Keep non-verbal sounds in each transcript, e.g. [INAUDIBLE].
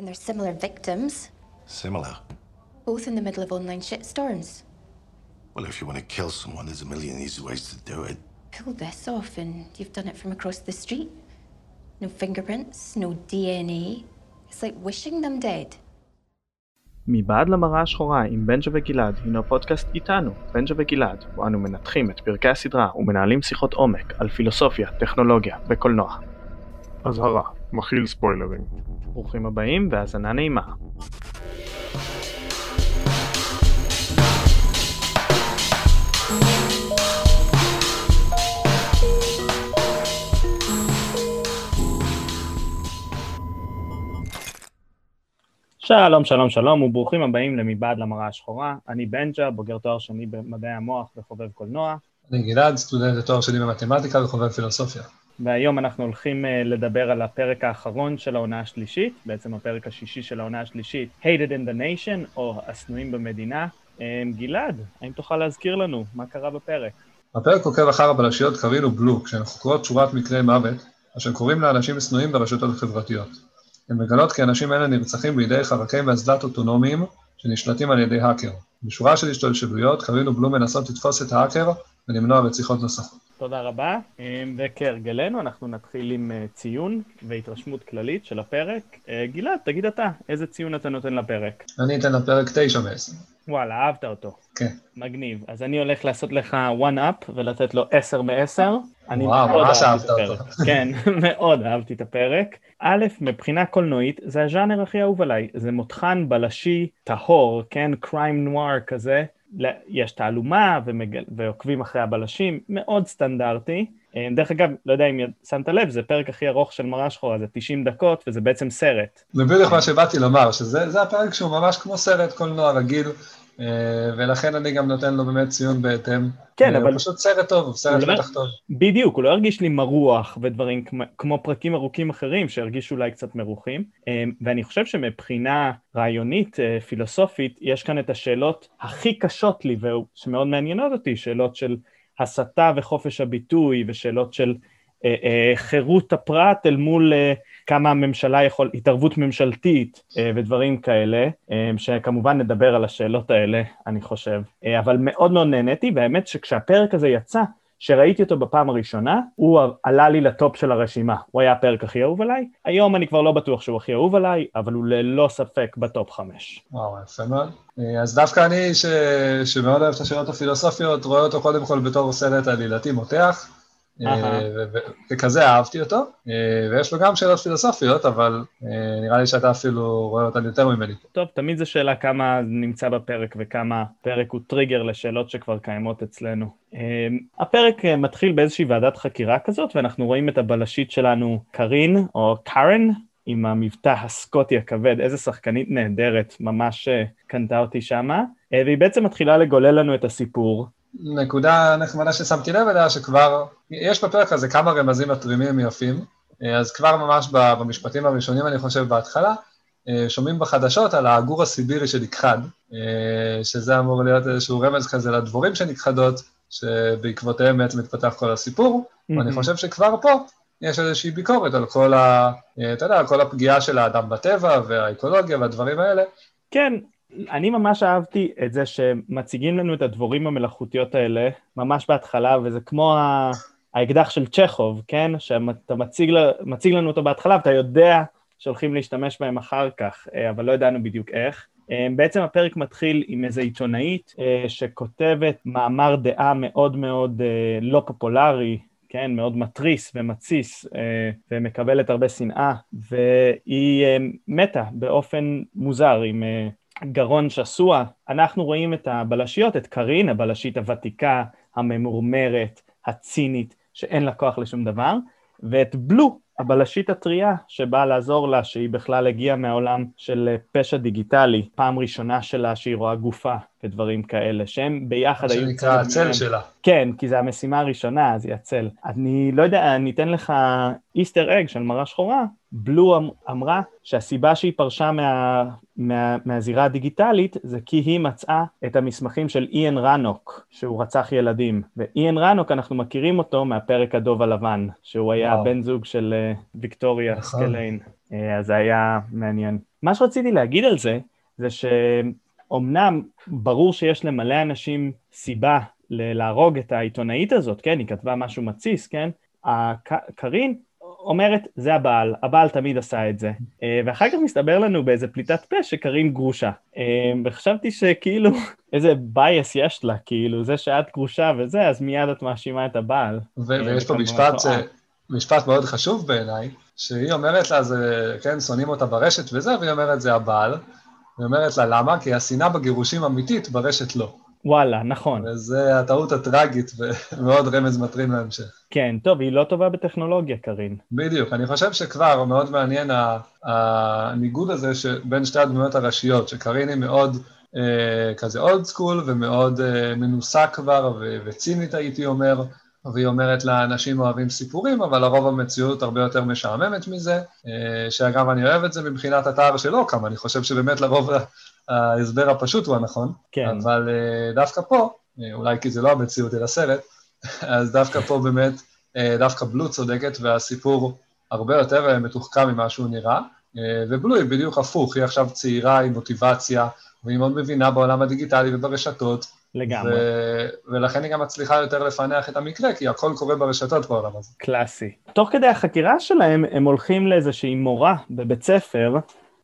And they're similar victims, Similar. both in the middle of online shitstorms. Well, if you want to kill someone, there's a million easy ways to do it. Pull this off, and you've done it from across the street. No fingerprints, no DNA. It's like wishing them dead. מבעד למראה השחורה עם בנג'ה וגלעד הינו פודקאסט איתנו, בנג'ה וגלעד, בו אנו מנתחים את פרקי הסדרה ומנהלים שיחות עומק על פילוסופיה, טכנולוגיה וקולנוע. אזהרה, מכיל ספוילרים. ברוכים הבאים והאזנה נעימה. שלום שלום שלום וברוכים הבאים למבעד למראה השחורה, אני בנג'ה, בוגר תואר שני במדעי המוח וחובב קולנוע, אני גלעד, סטודנט לתואר שני במתמטיקה וחובב פילוסופיה. והיום אנחנו הולכים uh, לדבר על הפרק האחרון של העונה השלישית, בעצם הפרק השישי של העונה השלישית, Hated in the Nation, או השנואים במדינה. Um, גלעד, האם תוכל להזכיר לנו מה קרה בפרק? הפרק עוקב אחר הבלשיות קרין ובלו, כשהן חוקרות שורת מקרי מוות, אשר קוראים לאנשים שנואים ברשתות החברתיות. הן מגלות כי אנשים אלה נרצחים בידי חרקי מזל"ט אוטונומיים שנשלטים על ידי האקר. בשורה של השתלשלויות, קרין ובלו מנסות לתפוס את האקר ולמנוע רציחות נוספות. תודה רבה, um, וכהרגלנו אנחנו נתחיל עם uh, ציון והתרשמות כללית של הפרק. Uh, גלעד, תגיד אתה, איזה ציון אתה נותן לפרק? אני אתן לפרק תשע בעצם. וואלה, אהבת אותו. כן. מגניב. אז אני הולך לעשות לך one up ולתת לו 10 מ-10. אני וואו, ממש אהבת הפרק. אותו. כן, [LAUGHS] מאוד אהבתי את הפרק. א', מבחינה קולנועית, זה הז'אנר הכי אהוב עליי. זה מותחן בלשי טהור, כן? קריים נואר כזה. יש תעלומה ומגל... ועוקבים אחרי הבלשים, מאוד סטנדרטי. אה, דרך אגב, לא יודע אם שמת לב, זה פרק הכי ארוך של מראה שחורה, זה 90 דקות וזה בעצם סרט. זה בדיוק מה שבאתי לומר, שזה זה הפרק שהוא ממש כמו סרט קולנוע רגיל, ולכן אני גם נותן לו באמת ציון בהתאם. כן, אה, אבל- הוא פשוט סרט טוב, הוא סרט בטח טוב. בדיוק, הוא לא הרגיש לי מרוח ודברים כמו, פרקים ארוכים אחרים שהרגישו אולי קצת מרוחים. אה, ואני חושב שמבחינה רעיונית, אה, פילוסופית, יש כאן את השאלות הכי קשות לי ושמאוד מעניינות אותי, שאלות של הסתה וחופש הביטוי ושאלות של אה, אה, חירות הפרט אל מול אה, כמה הממשלה יכול, התערבות ממשלתית אה, ודברים כאלה, אה, שכמובן נדבר על השאלות האלה, אני חושב. אה, אבל מאוד מאוד נהניתי, והאמת שכשהפרק הזה יצא, כשראיתי אותו בפעם הראשונה, הוא עלה לי לטופ של הרשימה. הוא היה הפרק הכי אהוב עליי. היום אני כבר לא בטוח שהוא הכי אהוב עליי, אבל הוא ללא ספק בטופ חמש. וואו, יפה מאוד. אז דווקא אני, ש... שמאוד אוהב את השאלות הפילוסופיות, רואה אותו קודם כל בתור סרט עלילתי מותח, וכזה אהבתי אותו, אה, ויש לו גם שאלות פילוסופיות, אבל אה, נראה לי שאתה אפילו רואה אותן יותר ממני. טוב, תמיד זו שאלה כמה נמצא בפרק וכמה פרק הוא טריגר לשאלות שכבר קיימות אצלנו. הפרק מתחיל באיזושהי ועדת חקירה כזאת, ואנחנו רואים את הבלשית שלנו, קארין, או קארן, עם המבטא הסקוטי הכבד, איזה שחקנית נהדרת, ממש קנתה אותי שמה, והיא בעצם מתחילה לגולל לנו את הסיפור. נקודה נחמדה ששמתי לב אליה, שכבר, יש בפרק הזה כמה רמזים מתרימים יפים, אה, אז כבר ממש במשפטים הראשונים, אני חושב, בהתחלה, אה, שומעים בחדשות על העגור הסיבירי שנכחד, אה, שזה אמור להיות איזשהו רמז כזה לדבורים שנכחדות, שבעקבותיהם בעצם מתפתח כל הסיפור, ואני חושב שכבר פה יש איזושהי ביקורת על כל ה... אתה יודע, על כל הפגיעה של האדם בטבע והאקולוגיה והדברים האלה. כן, אני ממש אהבתי את זה שמציגים לנו את הדבורים המלאכותיות האלה ממש בהתחלה, וזה כמו ה... האקדח של צ'כוב, כן? שאתה מציג, מציג לנו אותו בהתחלה ואתה יודע שהולכים להשתמש בהם אחר כך, אה, אבל לא ידענו בדיוק איך. אה, בעצם הפרק מתחיל עם איזו עיתונאית אה, שכותבת מאמר דעה מאוד מאוד לא פופולרי, כן, מאוד מתריס ומתסיס ומקבלת הרבה שנאה, והיא מתה באופן מוזר עם גרון שסוע. אנחנו רואים את הבלשיות, את קארין, הבלשית הוותיקה, הממורמרת, הצינית, שאין לה כוח לשום דבר, ואת בלו, הבלשית הטריה, שבאה לעזור לה, שהיא בכלל הגיעה מהעולם של אה, פשע דיגיטלי, פעם ראשונה שלה שהיא רואה גופה ודברים כאלה, שהם ביחד מה היו... שנקרא צוות הצל מעניין. שלה. כן, כי זו המשימה הראשונה, אז היא הצל. אני לא יודע, אני אתן לך Easter egg של מראה שחורה. בלו אמ- אמרה שהסיבה שהיא פרשה מה, מה, מהזירה הדיגיטלית זה כי היא מצאה את המסמכים של איאן רנוק, שהוא רצח ילדים. ואיאן רנוק, אנחנו מכירים אותו מהפרק הדוב הלבן, שהוא היה וואו. בן זוג של אה, ויקטוריה נכון. סקיליין. אה, אז זה היה מעניין. מה שרציתי להגיד על זה, זה שאומנם ברור שיש למלא אנשים סיבה להרוג את העיתונאית הזאת, כן? היא כתבה משהו מתסיס, כן? קארין אומרת, זה הבעל, הבעל תמיד עשה את זה. אה, ואחר כך מסתבר לנו באיזה פליטת פה שקארין גרושה. אה, וחשבתי שכאילו, [LAUGHS] איזה bias יש לה, כאילו, זה שאת גרושה וזה, אז מיד את מאשימה את הבעל. אה, ויש פה וכמובן משפט. ש- משפט מאוד חשוב בעיניי, שהיא אומרת לה, זה, כן, שונאים אותה ברשת וזה, והיא אומרת, זה הבעל. היא אומרת לה, למה? כי השנאה בגירושים אמיתית, ברשת לא. וואלה, נכון. וזה הטעות הטראגית ומאוד רמז מטרים להמשך. כן, טוב, היא לא טובה בטכנולוגיה, קארין. בדיוק, אני חושב שכבר מאוד מעניין הניגוד הזה שבין שתי הדמויות הראשיות, שקארין היא מאוד אה, כזה אולד סקול ומאוד אה, מנוסה כבר ו- וצינית הייתי אומר, והיא אומרת לאנשים אוהבים סיפורים, אבל לרוב המציאות הרבה יותר משעממת מזה, אה, שאגב אני אוהב את זה מבחינת התואר של אוקאם, אני חושב שבאמת לרוב ההסבר הפשוט הוא הנכון, כן. אבל אה, דווקא פה, אה, אולי כי זה לא המציאות אלא סרט, [LAUGHS] אז דווקא פה באמת, דווקא בלו צודקת והסיפור הרבה יותר מתוחכם ממה שהוא נראה, אה, ובלו היא בדיוק הפוך, היא עכשיו צעירה עם מוטיבציה, והיא מאוד מבינה בעולם הדיגיטלי וברשתות, לגמרי. ו- ולכן היא גם מצליחה יותר לפענח את המקרה, כי הכל קורה ברשתות בעולם הזה. קלאסי. תוך כדי החקירה שלהם, הם הולכים לאיזושהי מורה בבית ספר,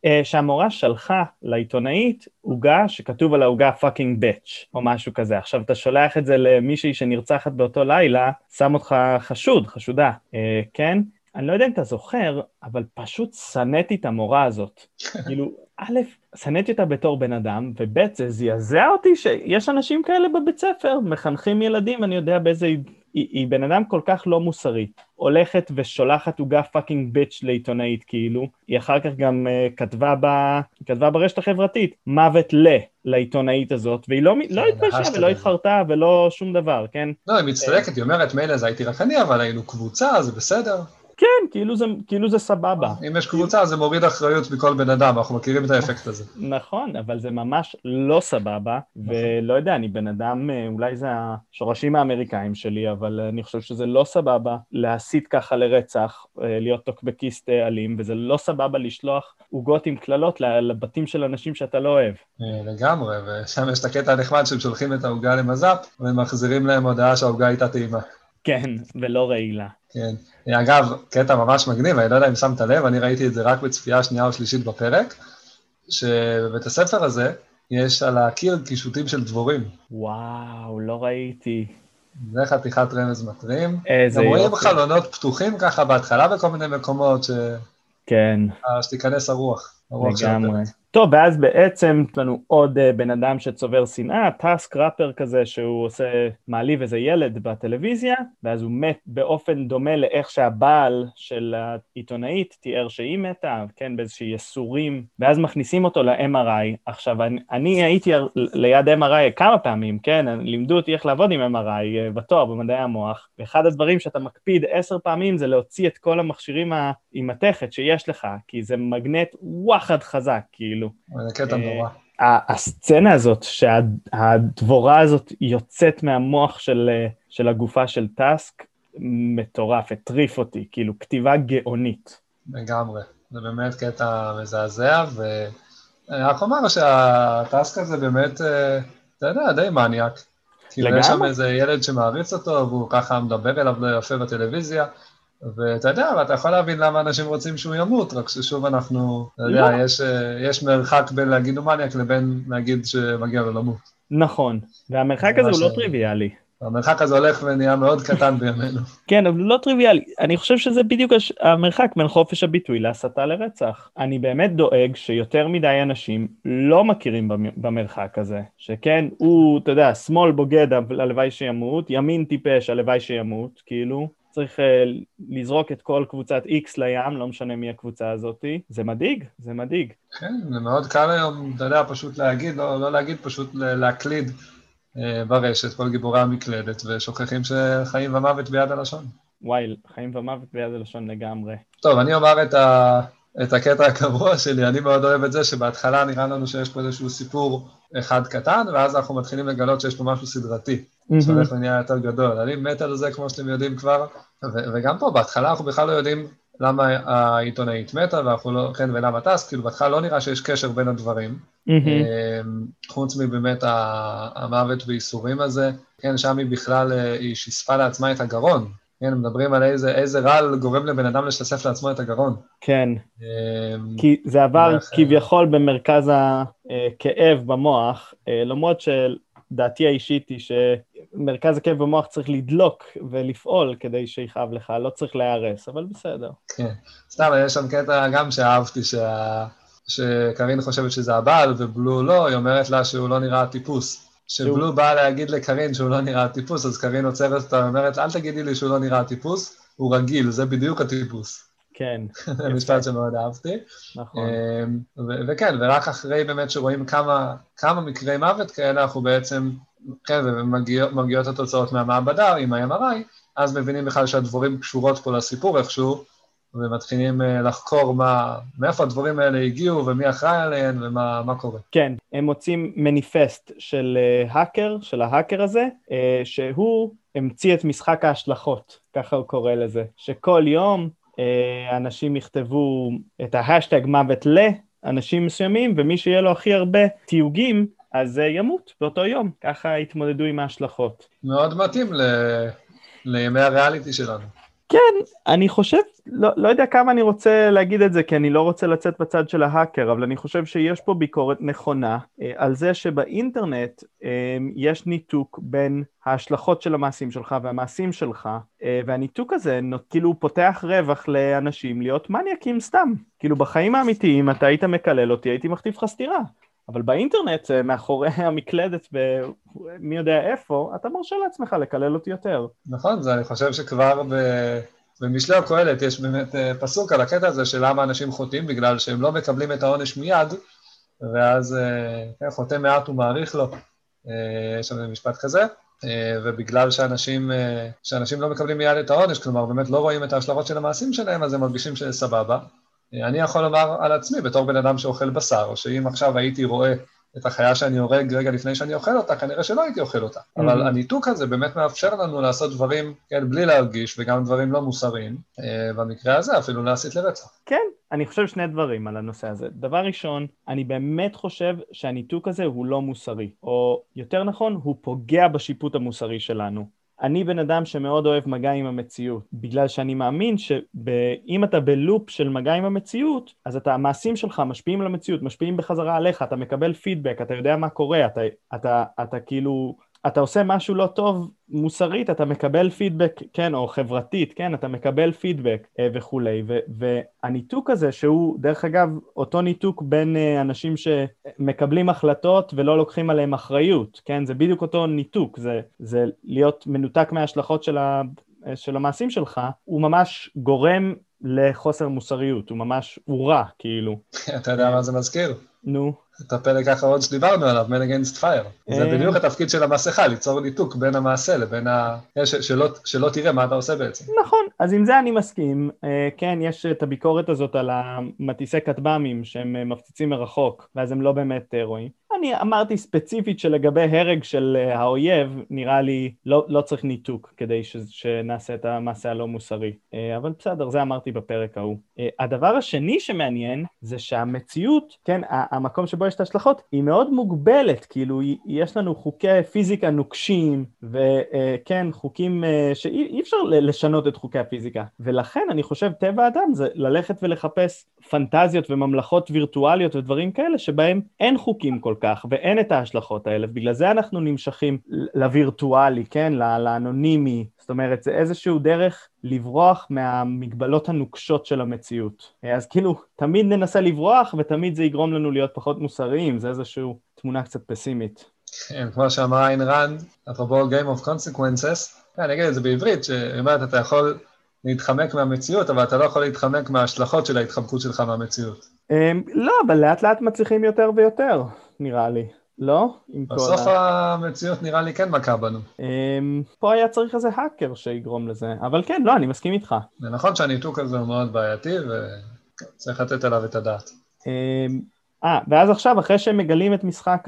אה, שהמורה שלחה לעיתונאית עוגה שכתוב על העוגה fucking bitch, או משהו כזה. עכשיו, אתה שולח את זה למישהי שנרצחת באותו לילה, שם אותך חשוד, חשודה, אה, כן? אני לא יודע אם אתה זוכר, אבל פשוט שנאתי את המורה הזאת. [LAUGHS] כאילו, א', שנאתי אותה בתור בן אדם, וב', זה זעזע אותי שיש אנשים כאלה בבית ספר, מחנכים ילדים, אני יודע באיזה... היא, היא בן אדם כל כך לא מוסרי. הולכת ושולחת עוגה fucking bitch לעיתונאית, כאילו. היא אחר כך גם uh, כתבה, ב, כתבה ברשת החברתית, מוות ל, לעיתונאית הזאת, והיא לא, לא כן, ההאשטג ולא. התחרתה ולא שום דבר, כן? לא, היא מצטדקת, היא אומרת, מילא זה הייתי רק אני, אבל היינו קבוצה, זה בסדר. כן, כאילו זה, כאילו זה סבבה. אם יש קבוצה, זה מוריד אחריות מכל בן אדם, אנחנו מכירים את האפקט הזה. נכון, אבל זה ממש לא סבבה, ולא יודע, אני בן אדם, אה, אולי זה השורשים האמריקאים שלי, אבל אני חושב שזה לא סבבה להסית ככה לרצח, אה, להיות טוקבקיסט אה, אלים, וזה לא סבבה לשלוח עוגות עם קללות לבתים של אנשים שאתה לא אוהב. לגמרי, ושם יש את הקטע הנחמד שהם שולחים את העוגה למז"פ, ומחזירים להם הודעה שהעוגה הייתה טעימה. כן, ולא רעילה. כן. אגב, קטע ממש מגניב, אני לא יודע אם שמת לב, אני ראיתי את זה רק בצפייה שנייה או שלישית בפרק, שבבית הספר הזה יש על הקיר קישוטים של דבורים. וואו, לא ראיתי. זה חתיכת רמז מטרים. איזה רואים יופי. חלונות פתוחים ככה בהתחלה בכל מיני מקומות, ש... כן. שתיכנס הרוח. הרוח לגמרי. הפרק. טוב, ואז בעצם יש לנו עוד uh, בן אדם שצובר שנאה, טאסק ראפר כזה שהוא עושה, מעליב איזה ילד בטלוויזיה, ואז הוא מת באופן דומה לאיך שהבעל של העיתונאית תיאר שהיא מתה, כן, באיזשהי יסורים, ואז מכניסים אותו ל-MRI. עכשיו, אני, אני הייתי ליד MRI כמה פעמים, כן, לימדו אותי איך לעבוד עם MRI אה, בתואר במדעי המוח, ואחד הדברים שאתה מקפיד עשר פעמים זה להוציא את כל המכשירים עם מתכת שיש לך, כי זה מגנט וואחד חזק, כאילו. זה קטע אה, נורא. הסצנה הזאת, שהדבורה הזאת יוצאת מהמוח של, אה, של הגופה של טאסק, מטורף, הטריף אותי, כאילו כתיבה גאונית. לגמרי. זה באמת קטע מזעזע, ואני רק אומר שהטסק הזה באמת, אה, אתה יודע, די מניאק. כאילו, יש שם. איזה ילד שמעריץ אותו, והוא ככה מדבר אליו יפה בטלוויזיה, ואתה יודע, ואתה יכול להבין למה אנשים רוצים שהוא ימות, רק ששוב אנחנו, אתה יודע. יש, אה, יש מרחק בין להגיד הוא מניאק לבין להגיד שמגיע לו למות. נכון, והמרחק זה הזה הוא לא טריוויאלי. המרחק הזה הולך ונהיה מאוד קטן בימינו. [LAUGHS] כן, אבל לא טריוויאלי. אני חושב שזה בדיוק הש- המרחק בין חופש הביטוי להסתה לרצח. אני באמת דואג שיותר מדי אנשים לא מכירים במ- במרחק הזה. שכן, הוא, אתה יודע, שמאל בוגד, הלוואי שימות, ימין טיפש, הלוואי שימות, כאילו. צריך uh, לזרוק את כל קבוצת X לים, לא משנה מי הקבוצה הזאתי. זה מדאיג, זה מדאיג. כן, זה מאוד קל היום, אתה יודע, פשוט להגיד, לא, לא להגיד, פשוט להקליד אה, ברשת, כל גיבורי המקלדת, ושוכחים שחיים ומוות ביד הלשון. וואי, חיים ומוות ביד הלשון לגמרי. טוב, אני אומר את, ה, את הקטע הקבוע שלי, אני מאוד אוהב את זה שבהתחלה נראה לנו שיש פה איזשהו סיפור אחד קטן, ואז אנחנו מתחילים לגלות שיש פה משהו סדרתי, שהולך ונהיה יותר גדול. אני מת על זה, כמו שאתם יודעים כבר, ו- וגם פה, בהתחלה אנחנו בכלל לא יודעים למה העיתונאית מתה ואנחנו לא, כן, ולמה טס, כאילו בהתחלה לא נראה שיש קשר בין הדברים. אמ, חוץ מבאמת המוות בייסורים הזה, כן, שם היא בכלל, אה, היא שיספה לעצמה את הגרון. כן, מדברים על איזה, איזה רעל גורם לבן אדם לשסף לעצמו את הגרון. כן, אמ, כי זה עבר כביכול במרכז הכאב במוח, אה, למרות שדעתי האישית היא שמרכז הכאב במוח צריך לדלוק ולפעול כדי שיכאב לך, לא צריך להיהרס, אבל בסדר. כן. סתם, יש שם קטע גם שאהבתי, שה... שקרין חושבת שזה הבעל ובלו לא, היא אומרת לה שהוא לא נראה טיפוס. כשבלו באה להגיד לקרין שהוא לא נראה טיפוס, אז קרין עוצרת אותה ואומרת, אל תגידי לי שהוא לא נראה טיפוס, הוא רגיל, זה בדיוק הטיפוס. כן, [LAUGHS] זה משפט שמאוד אהבתי. נכון. אמ, וכן, ורק אחרי באמת שרואים כמה, כמה מקרי מוות כאלה, אנחנו בעצם, כן, ומגיעות התוצאות מהמעבדה עם ה-MRI, אז מבינים בכלל שהדבורים קשורות פה לסיפור איכשהו, ומתחילים אה, לחקור מה, מאיפה הדבורים האלה הגיעו ומי אחראי עליהן ומה מה קורה. כן, הם מוצאים מניפסט של אה, האקר, של ההאקר הזה, אה, שהוא המציא את משחק ההשלכות, ככה הוא קורא לזה, שכל יום אנשים יכתבו את ההשטג מוות לאנשים מסוימים, ומי שיהיה לו הכי הרבה תיוגים, אז ימות באותו יום, ככה יתמודדו עם ההשלכות. מאוד מתאים ל... לימי הריאליטי שלנו. כן, אני חושב, לא, לא יודע כמה אני רוצה להגיד את זה, כי אני לא רוצה לצאת בצד של ההאקר, אבל אני חושב שיש פה ביקורת נכונה אה, על זה שבאינטרנט אה, יש ניתוק בין ההשלכות של המעשים שלך והמעשים שלך, אה, והניתוק הזה נות, כאילו פותח רווח לאנשים להיות מניאקים סתם. כאילו בחיים האמיתיים אתה היית מקלל אותי, הייתי מכתיב לך סטירה. אבל באינטרנט, אה, מאחורי [LAUGHS] המקלדת במי יודע איפה, אתה מרשה לעצמך לקלל אותי יותר. נכון, זה אני חושב שכבר ב... במשלי הקהלת יש באמת אה, פסוק על הקטע הזה של למה אנשים חוטאים, בגלל שהם לא מקבלים את העונש מיד, ואז אה, כן, חוטא מעט ומעריך לו, יש שם משפט כזה, ובגלל שאנשים, שאנשים לא מקבלים מיד את העונש, כלומר באמת לא רואים את ההשלכות של המעשים שלהם, אז הם מרגישים שסבבה. אני יכול לומר על עצמי, בתור בן אדם שאוכל בשר, שאם עכשיו הייתי רואה את החיה שאני הורג רגע לפני שאני אוכל אותה, כנראה שלא הייתי אוכל אותה. Mhm. אבל הניתוק הזה באמת מאפשר לנו לעשות דברים, כן, בלי להרגיש, וגם דברים לא מוסריים. אה, במקרה הזה אפילו להסית לרצח. כן, אני חושב שני דברים על הנושא הזה. דבר ראשון, אני באמת חושב שהניתוק הזה הוא לא מוסרי, או יותר נכון, הוא פוגע בשיפוט המוסרי שלנו. אני בן אדם שמאוד אוהב מגע עם המציאות, בגלל שאני מאמין שאם אתה בלופ של מגע עם המציאות, אז אתה, המעשים שלך משפיעים על המציאות, משפיעים בחזרה עליך, אתה מקבל פידבק, אתה יודע מה קורה, אתה, אתה, אתה כאילו... אתה עושה משהו לא טוב מוסרית, אתה מקבל פידבק, כן, או חברתית, כן, אתה מקבל פידבק אה, וכולי, ו, והניתוק הזה, שהוא, דרך אגב, אותו ניתוק בין אה, אנשים שמקבלים החלטות ולא לוקחים עליהם אחריות, כן, זה בדיוק אותו ניתוק, זה, זה להיות מנותק מההשלכות של, ה, של המעשים שלך, הוא ממש גורם לחוסר מוסריות, הוא ממש, הוא רע, כאילו. [LAUGHS] אתה יודע מה זה מזכיר? נו. את הפרק האחרון שדיברנו עליו, Man Against Fire. זה אה. בדיוק התפקיד של המסכה, ליצור ניתוק בין המעשה לבין ה... ש- שלא, שלא תראה מה אתה עושה בעצם. נכון, אז עם זה אני מסכים. אה, כן, יש את הביקורת הזאת על המטיסי כטב"מים שהם אה, מפציצים מרחוק, ואז הם לא באמת אה, רואים. אני אמרתי ספציפית שלגבי הרג של אה, האויב, נראה לי לא, לא צריך ניתוק כדי ש, שנעשה את המעשה הלא מוסרי. אה, אבל בסדר, זה אמרתי בפרק ההוא. אה, הדבר השני שמעניין זה שהמציאות, כן, המקום שבו יש את ההשלכות, היא מאוד מוגבלת, כאילו יש לנו חוקי פיזיקה נוקשים, וכן, חוקים שאי אי אפשר לשנות את חוקי הפיזיקה. ולכן אני חושב טבע האדם זה ללכת ולחפש פנטזיות וממלכות וירטואליות ודברים כאלה שבהם אין חוקים כל כך ואין את ההשלכות האלה, בגלל זה אנחנו נמשכים לווירטואלי, כן, לאנונימי, זאת אומרת זה איזשהו דרך לברוח מהמגבלות הנוקשות של המציאות. אז כאילו, תמיד ננסה לברוח ותמיד זה יגרום לנו להיות פחות מוסריים, זה איזושהי תמונה קצת פסימית. כן, כמו שאמרה איין ראנד, אפרופו Game of Consequences, כן, אני אגיד את זה בעברית, שהיא אומרת, אתה יכול להתחמק מהמציאות, אבל אתה לא יכול להתחמק מההשלכות של ההתחמקות שלך מהמציאות. אמ, לא, אבל לאט לאט מצליחים יותר ויותר, נראה לי. לא? בסוף ה... המציאות נראה לי כן מכה בנו. אמ, פה היה צריך איזה האקר שיגרום לזה, אבל כן, לא, אני מסכים איתך. זה נכון שהניתוק הזה הוא מאוד בעייתי, וצריך לתת עליו את הדעת. אה, ואז עכשיו, אחרי שהם מגלים את משחק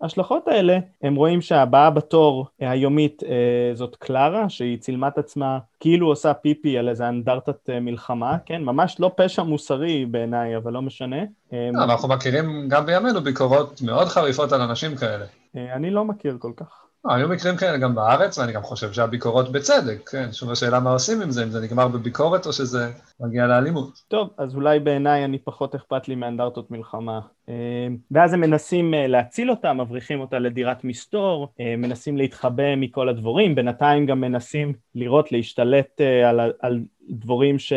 ההשלכות האלה, הם רואים שהבאה בתור אה, היומית אה, זאת קלרה, שהיא צילמה את עצמה כאילו עושה פיפי על איזה אנדרטת אה, מלחמה, כן? ממש לא פשע מוסרי בעיניי, אבל לא משנה. אה, לא, אנחנו מכירים גם בימינו ביקורות מאוד חריפות על אנשים כאלה. אה, אני לא מכיר כל כך. לא, היו מקרים כאלה גם בארץ, ואני גם חושב שהביקורות בצדק, כן? שוב השאלה מה עושים עם זה, אם זה נגמר בביקורת או שזה מגיע לאלימות. טוב, אז אולי בעיניי אני פחות אכפת לי מאנדרטות מלחמה. אה, ואז הם מנסים אה, להציל אותה, מבריחים אותה לדירת מסתור, אה, מנסים להתחבא מכל הדבורים, בינתיים גם מנסים לראות, להשתלט על, על דבורים ש...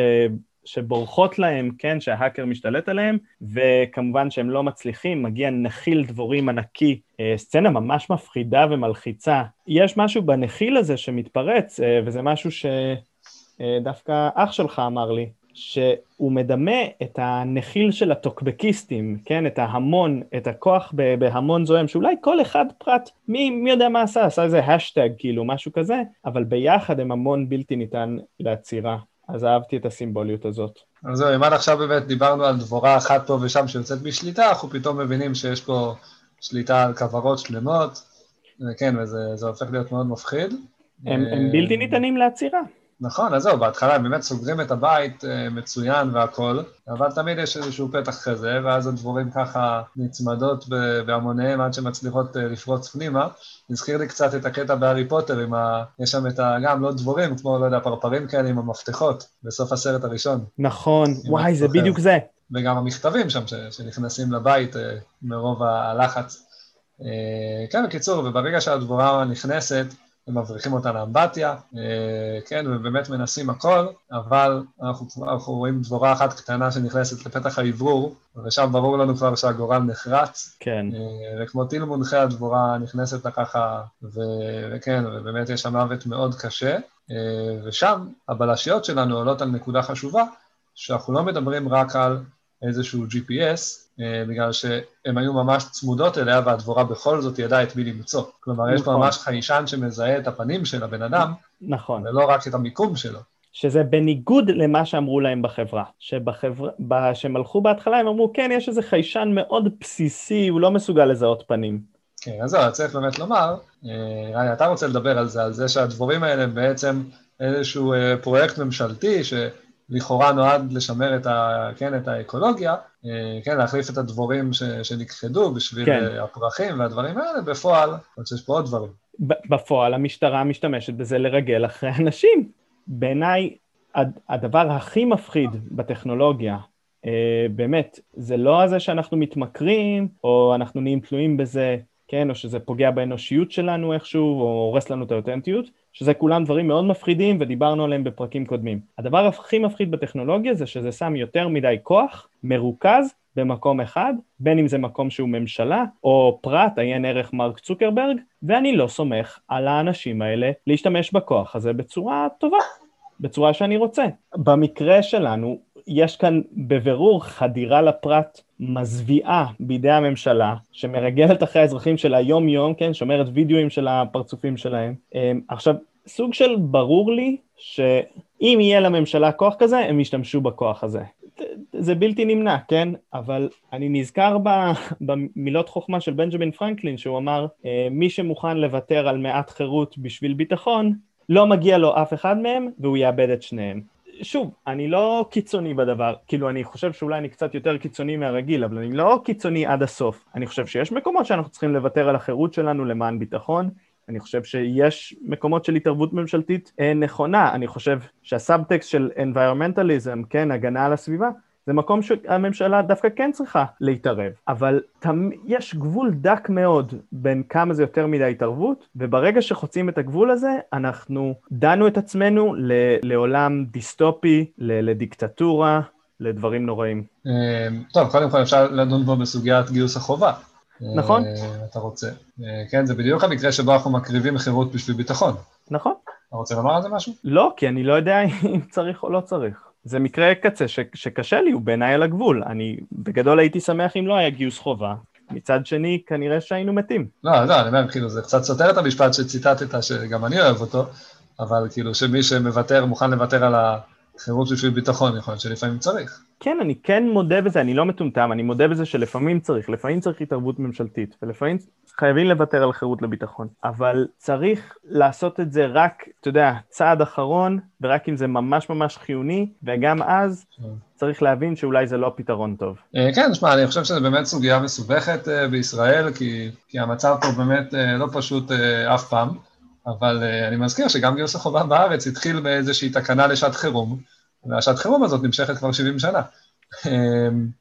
שבורחות להם, כן, שההאקר משתלט עליהם, וכמובן שהם לא מצליחים, מגיע נחיל דבורים ענקי, אה, סצנה ממש מפחידה ומלחיצה. יש משהו בנחיל הזה שמתפרץ, אה, וזה משהו שדווקא אח שלך אמר לי, שהוא מדמה את הנחיל של הטוקבקיסטים, כן, את ההמון, את הכוח בהמון זוהם, שאולי כל אחד פרט, מי, מי יודע מה עשה, עשה איזה השטג, כאילו, משהו כזה, אבל ביחד הם המון בלתי ניתן לעצירה. אז אהבתי את הסימבוליות הזאת. אז זהו, אם עד עכשיו באמת דיברנו על דבורה אחת פה ושם שיוצאת בשליטה, אנחנו פתאום מבינים שיש פה שליטה על כוורות שלמות, וכן, וזה הופך להיות מאוד מפחיד. הם, הם בלתי ניתנים לעצירה. נכון, אז זהו, בהתחלה הם באמת סוגרים את הבית אה, מצוין והכל, אבל תמיד יש איזשהו פתח כזה, ואז הדבורים ככה נצמדות בהמוניהם עד שמצליחות אה, לפרוץ פנימה. הזכיר לי קצת את הקטע בהארי פוטר, עם ה... יש שם את ה... גם לא דבורים, כמו, לא יודע, פרפרים כאלה עם המפתחות, בסוף הסרט הראשון. נכון, וואי, זה בדיוק זה. וגם המכתבים שם ש... שנכנסים לבית אה, מרוב הלחץ. כן, בקיצור, וברגע שהדבורה נכנסת, הם מבריחים אותה לאמבטיה, אה, כן, ובאמת מנסים הכל, אבל אנחנו, אנחנו רואים דבורה אחת קטנה שנכנסת לפתח האוורור, ושם ברור לנו כבר שהגורל נחרץ. כן. אה, וכמו טיל מונחה, הדבורה נכנסת לה ככה, וכן, ובאמת יש שם מוות מאוד קשה. אה, ושם הבלשיות שלנו עולות על נקודה חשובה, שאנחנו לא מדברים רק על איזשהו GPS, בגלל שהן היו ממש צמודות אליה, והדבורה בכל זאת ידעה את מי למצוא. כלומר, נכון. יש פה. ממש חיישן שמזהה את הפנים של הבן אדם, נכון. ולא רק את המיקום שלו. שזה בניגוד למה שאמרו להם בחברה. שבחברה, שהם הלכו בהתחלה, הם אמרו, כן, יש איזה חיישן מאוד בסיסי, הוא לא מסוגל לזהות פנים. כן, אז זהו, צריך באמת לומר, אה, אתה רוצה לדבר על זה, על זה שהדבורים האלה הם בעצם איזשהו אה, פרויקט ממשלתי, ש... לכאורה נועד לשמר את, ה, כן, את האקולוגיה, אה, כן, להחליף את הדבורים ש, שנכחדו בשביל כן. אה, הפרחים והדברים האלה, בפועל, עוד שיש פה עוד דברים. בפועל המשטרה משתמשת בזה לרגל אחרי אנשים. בעיניי, הדבר הכי מפחיד בטכנולוגיה, אה, באמת, זה לא הזה שאנחנו מתמכרים, או אנחנו נהיים תלויים בזה, כן, או שזה פוגע באנושיות שלנו איכשהו, או הורס לנו את האותנטיות, שזה כולם דברים מאוד מפחידים ודיברנו עליהם בפרקים קודמים. הדבר הכי מפחיד בטכנולוגיה זה שזה שם יותר מדי כוח מרוכז במקום אחד, בין אם זה מקום שהוא ממשלה או פרט, עיין ערך מרק צוקרברג, ואני לא סומך על האנשים האלה להשתמש בכוח הזה בצורה טובה, בצורה שאני רוצה. במקרה שלנו, יש כאן בבירור חדירה לפרט מזוויעה בידי הממשלה, שמרגלת אחרי האזרחים שלה יום-יום, כן, שומרת וידאוים של הפרצופים שלהם. אמ, עכשיו, סוג של ברור לי שאם יהיה לממשלה כוח כזה, הם ישתמשו בכוח הזה. זה בלתי נמנע, כן? אבל אני נזכר במילות חוכמה של בנג'מין פרנקלין, שהוא אמר, אה, מי שמוכן לוותר על מעט חירות בשביל ביטחון, לא מגיע לו אף אחד מהם, והוא יאבד את שניהם. שוב, אני לא קיצוני בדבר, כאילו אני חושב שאולי אני קצת יותר קיצוני מהרגיל, אבל אני לא קיצוני עד הסוף. אני חושב שיש מקומות שאנחנו צריכים לוותר על החירות שלנו למען ביטחון, אני חושב שיש מקומות של התערבות ממשלתית אה, נכונה, אני חושב שהסאבטקסט של environmentalism, כן, הגנה על הסביבה, זה מקום שהממשלה דווקא כן צריכה להתערב, אבל תמ... יש גבול דק מאוד בין כמה זה יותר מדי התערבות, וברגע שחוצים את הגבול הזה, אנחנו דנו את עצמנו ל... לעולם דיסטופי, ל... לדיקטטורה, לדברים נוראים. אמ, טוב, קודם כל אפשר לדון בו בסוגיית גיוס החובה. נכון. אה, אתה רוצה. אה, כן, זה בדיוק המקרה שבו אנחנו מקריבים חירות בשביל ביטחון. נכון. אתה רוצה לומר על זה משהו? לא, כי אני לא יודע [LAUGHS] אם צריך או לא צריך. זה מקרה קצה ש, שקשה לי, הוא בעיניי על הגבול. אני בגדול הייתי שמח אם לא היה גיוס חובה. מצד שני, כנראה שהיינו מתים. לא, לא, אני אומר, כאילו, זה קצת סותר את המשפט שציטטת, שגם אני אוהב אותו, אבל כאילו, שמי שמוותר, מוכן לוותר על חירות בשביל ביטחון, יכול להיות שלפעמים צריך. כן, אני כן מודה בזה, אני לא מטומטם, אני מודה בזה שלפעמים צריך, לפעמים צריך התערבות ממשלתית, ולפעמים חייבים לוותר על חירות לביטחון. אבל צריך לעשות את זה רק, אתה יודע, צעד אחרון, ורק אם זה ממש ממש חיוני, וגם אז צריך להבין שאולי זה לא פתרון טוב. אה, כן, שמע, אני חושב שזו באמת סוגיה מסובכת אה, בישראל, כי, כי המצב פה באמת אה, לא פשוט אף פעם, אבל אני מזכיר שגם גיוס החובה בארץ התחיל באיזושהי תקנה לשעת חירום, והשעת חירום הזאת נמשכת כבר 70 שנה.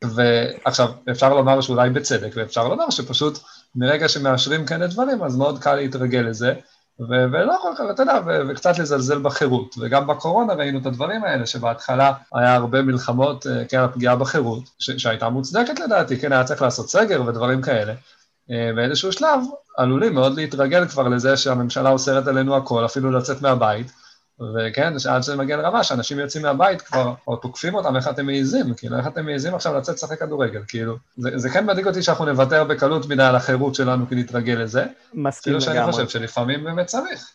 ועכשיו, אפשר לומר שאולי בצדק, ואפשר לומר שפשוט מרגע שמאשרים כאלה דברים, אז מאוד קל להתרגל לזה, ו- ולא כל כך, אתה יודע, ו- וקצת לזלזל בחירות. וגם בקורונה ראינו את הדברים האלה, שבהתחלה היה הרבה מלחמות, אה, כן, הפגיעה בחירות, ש- שהייתה מוצדקת לדעתי, כן, היה צריך לעשות סגר ודברים כאלה. אה, באיזשהו שלב עלולים מאוד להתרגל כבר לזה שהממשלה אוסרת עלינו הכל, אפילו לצאת מהבית, וכן, שעד שזה מגיע לרמה שאנשים יוצאים מהבית כבר, או תוקפים אותם, איך אתם מעיזים? כאילו, איך אתם מעיזים עכשיו לצאת לשחק כדורגל? כאילו, זה, זה כן מדאיג אותי שאנחנו נוותר בקלות מדי על החירות שלנו כי נתרגל לזה. מסכים לגמרי. כאילו שאני חושב שלפעמים באמת צריך.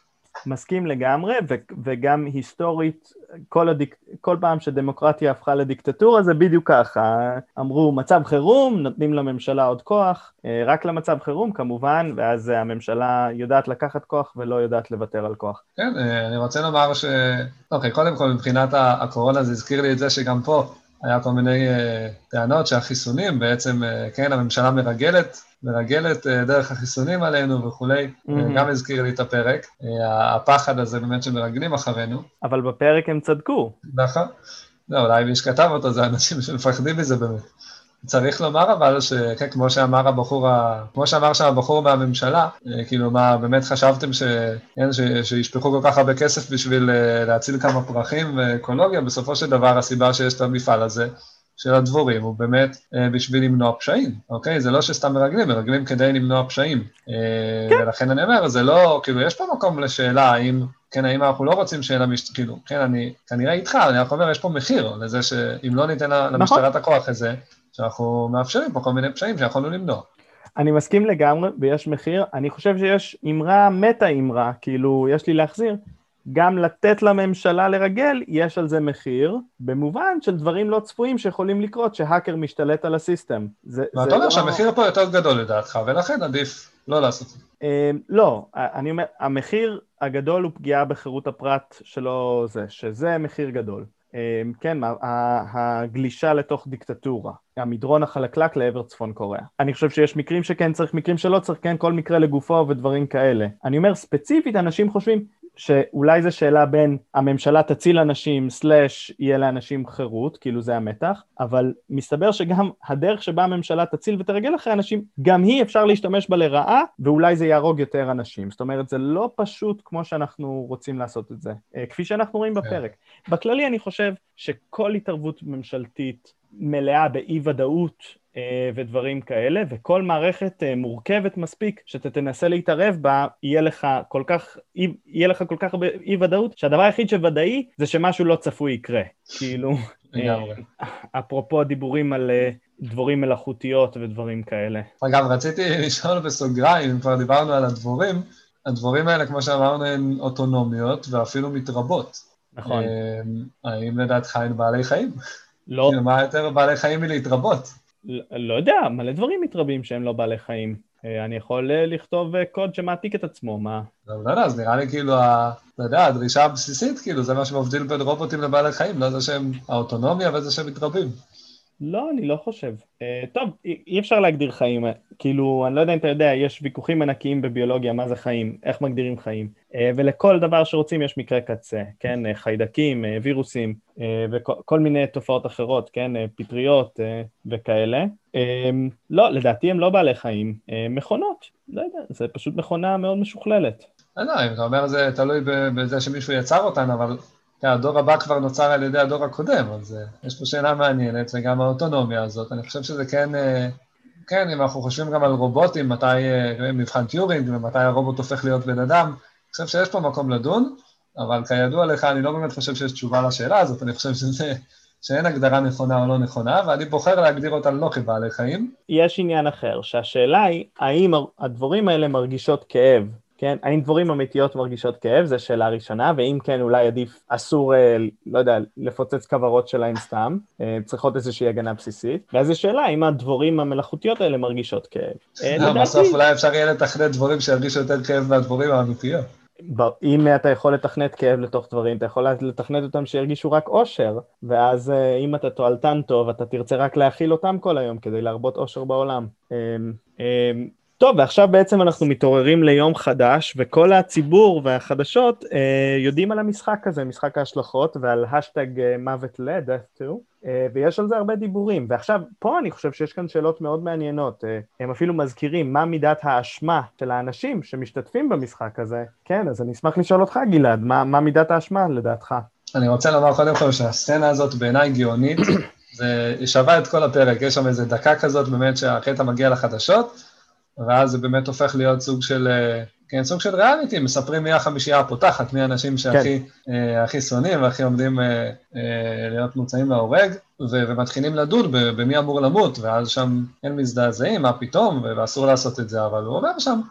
מסכים לגמרי, ו- וגם היסטורית, כל, הדיק... כל פעם שדמוקרטיה הפכה לדיקטטורה זה בדיוק ככה, אמרו מצב חירום, נותנים לממשלה עוד כוח, אה, רק למצב חירום כמובן, ואז הממשלה יודעת לקחת כוח ולא יודעת לוותר על כוח. כן, אה, אני רוצה לומר ש... אוקיי, קודם כל מבחינת הקורונה זה הזכיר לי את זה שגם פה היה כל מיני uh, טענות שהחיסונים בעצם, uh, כן, הממשלה מרגלת, מרגלת uh, דרך החיסונים עלינו וכולי, mm-hmm. גם הזכיר לי את הפרק, הפחד הזה באמת שמרגלים אחרינו. אבל בפרק הם צדקו. נכון. לא, אולי מי שכתב אותו זה אנשים שמפחדים מזה באמת. צריך לומר אבל שכן, כמו שאמר הבחור, ה... כמו שאמר שם הבחור מהממשלה, אה, כאילו מה, באמת חשבתם ש... כן, ש... שישפכו כל כך הרבה כסף בשביל אה, להציל כמה פרחים ואקולוגיה, בסופו של דבר הסיבה שיש את המפעל הזה של הדבורים הוא באמת אה, בשביל למנוע פשעים, אוקיי? זה לא שסתם מרגלים, מרגלים כדי למנוע פשעים. כן. ולכן אני אומר, זה לא, כאילו, יש פה מקום לשאלה האם, כן, האם אנחנו לא רוצים שיהיה למשטרה, כאילו, כן, אני כנראה איתך, אני רק אומר, יש פה מחיר לזה שאם לא ניתן למשטרה נכון. את הכוח הזה, שאנחנו מאפשרים פה כל מיני פשעים שיכולנו למנוע. אני מסכים לגמרי, ויש מחיר. אני חושב שיש אמרה מטה-אמרה, כאילו, יש לי להחזיר. גם לתת לממשלה לרגל, יש על זה מחיר, במובן של דברים לא צפויים שיכולים לקרות, שהאקר משתלט על הסיסטם. ואתה אומר לא... שהמחיר פה יותר גדול לדעתך, ולכן עדיף לא לעשות את זה. אמ, לא, אני אומר, המחיר הגדול הוא פגיעה בחירות הפרט שלו זה, שזה מחיר גדול. אמ, כן, הגלישה לתוך דיקטטורה, המדרון החלקלק לעבר צפון קוריאה. אני חושב שיש מקרים שכן צריך, מקרים שלא צריך, כן, כל מקרה לגופו ודברים כאלה. אני אומר ספציפית, אנשים חושבים, שאולי זו שאלה בין הממשלה תציל אנשים סלאש יהיה לאנשים חירות, כאילו זה המתח, אבל מסתבר שגם הדרך שבה הממשלה תציל ותרגל אחרי אנשים, גם היא אפשר להשתמש בה לרעה, ואולי זה יהרוג יותר אנשים. זאת אומרת, זה לא פשוט כמו שאנחנו רוצים לעשות את זה, אה, כפי שאנחנו רואים בפרק. בכללי אני חושב שכל התערבות ממשלתית מלאה באי ודאות אה, ודברים כאלה, וכל מערכת אה, מורכבת מספיק שאתה תנסה להתערב בה, יהיה לך כל כך, יהיה לך כל כך הרבה אי ודאות, שהדבר היחיד שוודאי זה שמשהו לא צפוי יקרה. כאילו, אה, אפרופו הדיבורים על דבורים מלאכותיות ודברים כאלה. אגב, רציתי לשאול בסוגריים, אם כבר דיברנו על הדבורים, הדבורים האלה, כמו שאמרנו, הן אוטונומיות ואפילו מתרבות. נכון. האם לדעתך הן בעלי חיים? לא. כאילו, מה יותר בעלי חיים מלהתרבות? לא יודע, מלא דברים מתרבים שהם לא בעלי חיים. אה, אני יכול אה, לכתוב אה, קוד שמעתיק את עצמו, מה? לא, לא יודע, אז נראה לי כאילו, אתה יודע, הדרישה הבסיסית, כאילו, זה מה שמבדיל בין רובוטים לבעלי חיים, לא זה שהם האוטונומיה וזה שהם מתרבים. לא, אני לא חושב. Uh, טוב, אי אפשר להגדיר חיים, כאילו, אני לא יודע אם אתה יודע, יש ויכוחים ענקיים בביולוגיה, מה זה חיים, איך מגדירים חיים, uh, ולכל דבר שרוצים יש מקרה קצה, כן, uh, חיידקים, uh, וירוסים, uh, וכל מיני תופעות אחרות, כן, uh, פטריות uh, וכאלה. Uh, לא, לדעתי הם לא בעלי חיים, uh, מכונות, לא יודע, זה פשוט מכונה מאוד משוכללת. אני לא יודע, אם אתה אומר זה תלוי בזה שמישהו יצר אותן, אבל הדור הבא כבר נוצר על ידי הדור הקודם, אז uh, יש פה שאלה מעניינת, וגם האוטונומיה הזאת. אני חושב שזה כן, uh, כן, אם אנחנו חושבים גם על רובוטים, מתי uh, מבחן טיורינג ומתי הרובוט הופך להיות בן אדם, אני חושב שיש פה מקום לדון, אבל כידוע לך, אני לא באמת חושב שיש תשובה לשאלה הזאת, אני חושב שזה... שאין הגדרה נכונה או לא נכונה, ואני בוחר להגדיר אותן לא כבעלי חיים. יש עניין אחר, שהשאלה היא, האם הדבורים האלה מרגישות כאב כן? האם דבורים אמיתיות מרגישות כאב? זו שאלה ראשונה, ואם כן, אולי עדיף, אסור, אה, לא יודע, לפוצץ כוורות שלהם סתם, אה, צריכות איזושהי הגנה בסיסית. ואז זו שאלה, האם הדבורים המלאכותיות האלה מרגישות כאב? אה, לא, לדעתי- בסוף אולי אפשר יהיה לתכנת דבורים שירגישו יותר כאב מהדבורים האמיתיות. אם אתה יכול לתכנת כאב לתוך דברים, אתה יכול לתכנת אותם שירגישו רק אושר, ואז אם אתה תועלתן טוב, אתה תרצה רק להכיל אותם כל היום כדי להרבות אושר בעולם. טוב, ועכשיו בעצם אנחנו מתעוררים ליום חדש, וכל הציבור והחדשות אה, יודעים על המשחק הזה, משחק ההשלכות, ועל השטג אה, מוות ל, death to, אה, ויש על זה הרבה דיבורים. ועכשיו, פה אני חושב שיש כאן שאלות מאוד מעניינות. אה, הם אפילו מזכירים מה מידת האשמה של האנשים שמשתתפים במשחק הזה. כן, אז אני אשמח לשאול אותך, גלעד, מה, מה מידת האשמה לדעתך? אני רוצה לומר קודם כל שהסצנה הזאת בעיניי גאונית, [COUGHS] זה שווה את כל הפרק, יש שם איזה דקה כזאת באמת שהקטע מגיע לחדשות, ואז זה באמת הופך להיות סוג של, אה, כן, סוג של ריאליטי, מספרים מי החמישייה הפותחת, מי האנשים שהכי אה, הכי שונאים והכי עומדים אה, אה, להיות מוצאים להורג, ו- ומתחילים לדון במי אמור למות, ואז שם הם מזדעזעים, מה פתאום, ואסור לעשות את זה, אבל הוא אומר שם,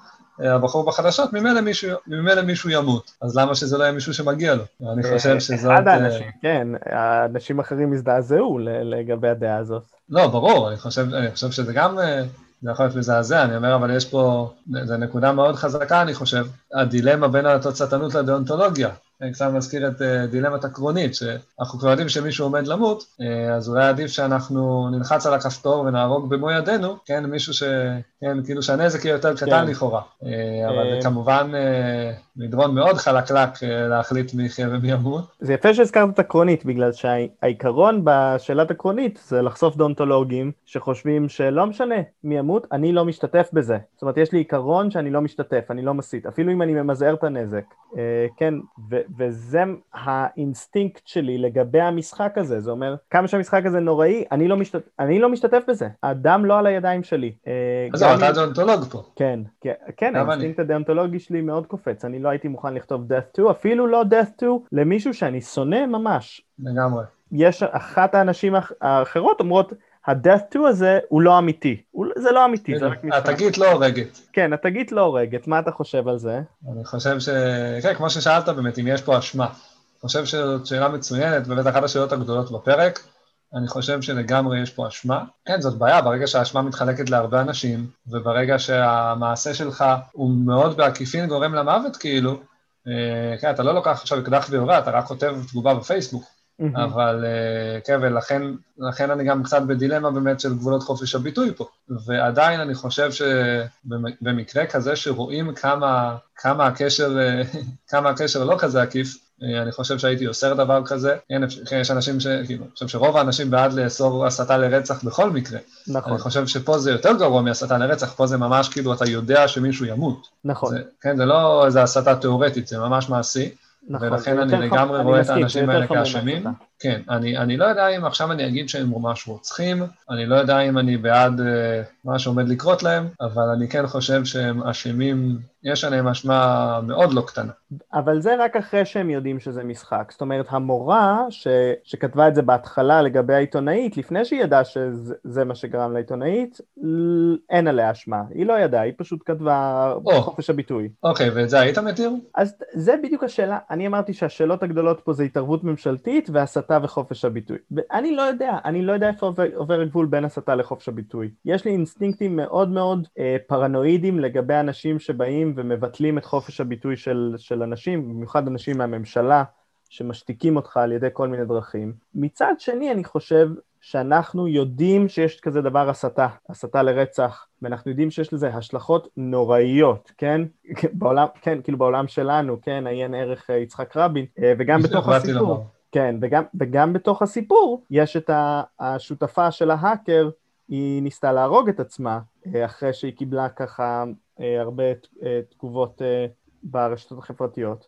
אה, הבחור בחדשות, ממילא מישהו, ממילא מישהו ימות, אז למה שזה לא יהיה מישהו שמגיע לו? אני חושב שזאת... אחד אה, האנשים, כן, האנשים אחרים הזדעזעו לגבי הדעה הזאת. לא, ברור, אני חושב, אני חושב שזה גם, אה, זה יכול להיות מזעזע, אני אומר, אבל יש פה, זו נקודה מאוד חזקה, אני חושב, הדילמה בין התוצאתנות לדאונטולוגיה. אני קצת מזכיר את אה, דילמת הקרונית, שאנחנו כבר יודעים שמישהו עומד למות, אה, אז אולי עדיף שאנחנו נלחץ על הכפתור ונהרוג במו ידינו, כן, מישהו ש... כן, כאילו שהנזק יהיה יותר קטן כן. לכאורה. אה, אבל זה כמובן מדרון מאוד חלקלק להחליט מי יחיה ומי ימות. זה יפה שהזכרת את הקרונית, בגלל שהעיקרון בשאלת הקרונית זה לחשוף דאונטולוגים שחושבים שלא משנה מי ימות, אני לא משתתף בזה. זאת אומרת, יש לי עיקרון שאני לא משתתף, אני לא מסית, אפילו אם אני ממזער את הנזק. כן, ו- וזה האינסטינקט שלי לגבי המשחק הזה, זה אומר, כמה שהמשחק הזה נוראי, אני לא, משתת... אני לא משתתף בזה. הדם לא על הידיים שלי. אה, אז אתה דאונטולוג פה. כן, כן, כן, האינסטינקט הדאונטולוגי שלי מאוד קופץ, אני לא הייתי מוכן לכתוב death to, אפילו לא death to למישהו שאני שונא ממש. לגמרי. יש אחת האנשים האח- האחרות אומרות, ה-death to הזה הוא לא אמיתי. הוא, זה לא אמיתי, זה רק משחק. התגית לא הורגת. כן, התגית לא הורגת, מה אתה חושב על זה? אני חושב ש... כן, כמו ששאלת באמת, אם יש פה אשמה. אני חושב שזאת שאלה מצוינת, באמת אחת השאלות הגדולות בפרק. אני חושב שלגמרי יש פה אשמה. כן, זאת בעיה, ברגע שהאשמה מתחלקת להרבה אנשים, וברגע שהמעשה שלך הוא מאוד בעקיפין גורם למוות, כאילו, אה, כן, אתה לא לוקח עכשיו אקדח ויורה, אתה רק כותב תגובה בפייסבוק. אבל אה, כן, ולכן לכן אני גם קצת בדילמה באמת של גבולות חופש הביטוי פה. ועדיין אני חושב שבמקרה כזה שרואים כמה, כמה, הקשר, אה, [LAUGHS] כמה הקשר לא כזה עקיף, אה, אני חושב שהייתי אוסר דבר כזה. כן, כן, יש אנשים ש... כאילו, אני חושב שרוב האנשים בעד לאסור הסתה לרצח בכל מקרה. נכון, אני חושב שפה זה יותר גרוע מהסתה לרצח, פה זה ממש כאילו אתה יודע שמישהו ימות. נכון, זה, כן, זה לא איזה הסתה תיאורטית, זה ממש מעשי. נכון. ולכן אני לגמרי רואה את האנשים האלה כאשמים. כן, אני, אני לא יודע אם עכשיו אני אגיד שהם ממש רוצחים, אני לא יודע אם אני בעד אה, מה שעומד לקרות להם, אבל אני כן חושב שהם אשמים, יש עליהם אשמה מאוד לא קטנה. אבל זה רק אחרי שהם יודעים שזה משחק. זאת אומרת, המורה ש... שכתבה את זה בהתחלה לגבי העיתונאית, לפני שהיא ידעה שזה מה שגרם לעיתונאית, אין עליה אשמה. היא לא ידעה, היא פשוט כתבה או. חופש הביטוי. אוקיי, ואת זה היית מתיר? אז זה בדיוק השאלה, אני אמרתי שהשאלות הגדולות פה זה התערבות ממשלתית והסתה וחופש הביטוי. אני לא יודע, אני לא יודע איפה עובר, עובר הגבול בין הסתה לחופש הביטוי. יש לי אינסטינקטים מאוד מאוד אה, פרנואידים לגבי אנשים שבאים ומבטלים את חופש הביטוי של, של אנשים, במיוחד אנשים מהממשלה, שמשתיקים אותך על ידי כל מיני דרכים. מצד שני, אני חושב שאנחנו יודעים שיש כזה דבר הסתה, הסתה לרצח, ואנחנו יודעים שיש לזה השלכות נוראיות, כן? בעולם, כן, כאילו בעולם שלנו, כן, עיין ערך אה, יצחק רבין, אה, וגם בתוך הסיפור. כן, וגם, וגם בתוך הסיפור יש את השותפה של ההאקר, היא ניסתה להרוג את עצמה, אה, אחרי שהיא קיבלה ככה אה, הרבה אה, תגובות ברשתות החברתיות.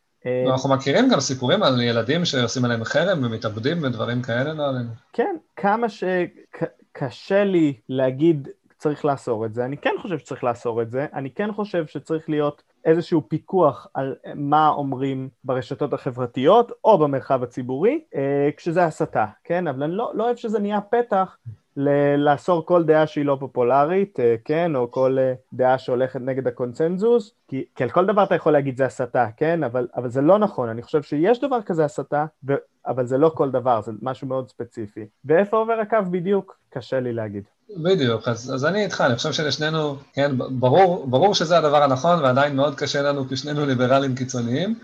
אנחנו מכירים גם סיפורים על ילדים שעושים עליהם חרם ומתאבדים ודברים כאלה, לא עלינו. כן, כמה שקשה לי להגיד צריך לאסור את זה, אני כן חושב שצריך לאסור את זה, אני כן חושב שצריך להיות איזשהו פיקוח על מה אומרים ברשתות החברתיות או במרחב הציבורי, אה, כשזה הסתה, כן? אבל אני לא, לא אוהב שזה נהיה פתח ל- לאסור כל דעה שהיא לא פופולרית, אה, כן, או כל אה, דעה שהולכת נגד הקונצנזוס, כי, כי על כל דבר אתה יכול להגיד זה הסתה, כן, אבל, אבל זה לא נכון, אני חושב שיש דבר כזה הסתה, ו, אבל זה לא כל דבר, זה משהו מאוד ספציפי. ואיפה עובר הקו בדיוק? קשה לי להגיד. בדיוק, אז, אז אני איתך, אני חושב שלשנינו, כן, ברור, ברור שזה הדבר הנכון, ועדיין מאוד קשה לנו, כי שנינו ליברלים קיצוניים,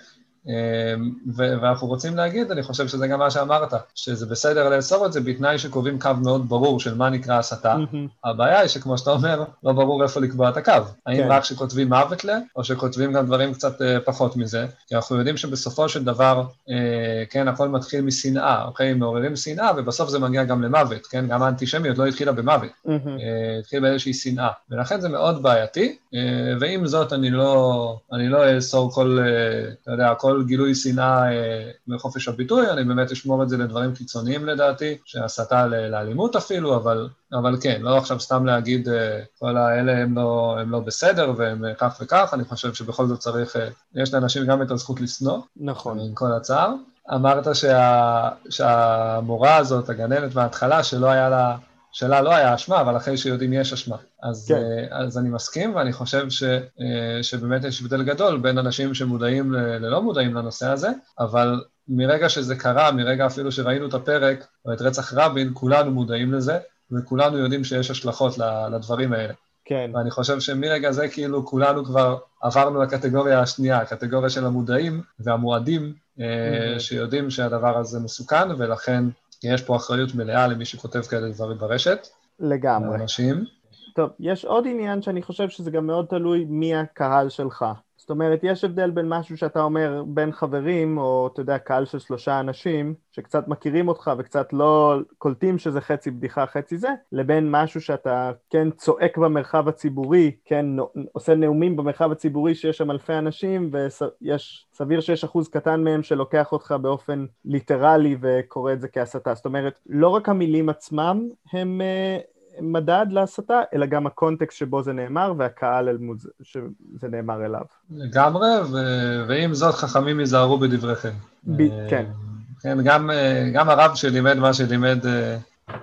ואנחנו רוצים להגיד, אני חושב שזה גם מה שאמרת, שזה בסדר לאסור את זה בתנאי שקובעים קו מאוד ברור של מה נקרא הסתה. הבעיה היא שכמו שאתה אומר, לא ברור איפה לקבוע את הקו. האם כן. רק שכותבים מוות ל, או שכותבים גם דברים קצת אה, פחות מזה, כי אנחנו יודעים שבסופו של דבר, אה, כן, הכל מתחיל משנאה, אוקיי? מעוררים שנאה, ובסוף זה מגיע גם למוות, כן? גם האנטישמיות לא התחילה במוות. אה, התחיל באיזושהי שנאה, ולכן זה מאוד בעייתי, ועם זאת אני לא, לא אאסור כל, אתה יודע, כל גילוי שנאה אה, מחופש הביטוי, אני באמת אשמור את זה לדברים קיצוניים לדעתי, שהסתה לאלימות אפילו, אבל, אבל כן, לא עכשיו סתם להגיד אה, כל האלה הם לא, הם לא בסדר והם אה, כך וכך, אני חושב שבכל זאת צריך, יש לאנשים גם את הזכות לשנוא, נכון. עם כל הצער. אמרת שה, שהמורה הזאת, הגננת מההתחלה, שלא היה לה, שלה לא היה אשמה, אבל אחרי שיודעים יש אשמה. אז, כן. אה, אז אני מסכים, ואני חושב ש, אה, שבאמת יש הבדל גדול בין אנשים שמודעים ל, ללא מודעים לנושא הזה, אבל מרגע שזה קרה, מרגע אפילו שראינו את הפרק, או את רצח רבין, כולנו מודעים לזה, וכולנו יודעים שיש השלכות לדברים האלה. כן, ואני חושב שמרגע זה כאילו כולנו כבר עברנו לקטגוריה השנייה, הקטגוריה של המודעים והמועדים, Mhm. שיודעים שהדבר הזה מסוכן, ולכן יש פה אחריות מלאה למי שכותב כאלה דברים ברשת, לגמרי. לאנשים. טוב, יש עוד עניין שאני חושב שזה גם מאוד תלוי מי הקהל שלך. זאת אומרת, יש הבדל בין משהו שאתה אומר בין חברים, או אתה יודע, קהל של שלושה אנשים, שקצת מכירים אותך וקצת לא קולטים שזה חצי בדיחה, חצי זה, לבין משהו שאתה כן צועק במרחב הציבורי, כן עושה נאומים במרחב הציבורי שיש שם אלפי אנשים, ויש, סביר שיש אחוז קטן מהם שלוקח אותך באופן ליטרלי וקורא את זה כהסתה. זאת אומרת, לא רק המילים עצמם הם... מדד להסתה, אלא גם הקונטקסט שבו זה נאמר והקהל אל מוז... שזה נאמר אליו. לגמרי, ו- ועם זאת חכמים היזהרו בדבריכם. ב- אה, כן. כן, גם, אה, גם הרב שלימד מה שלימד, אה,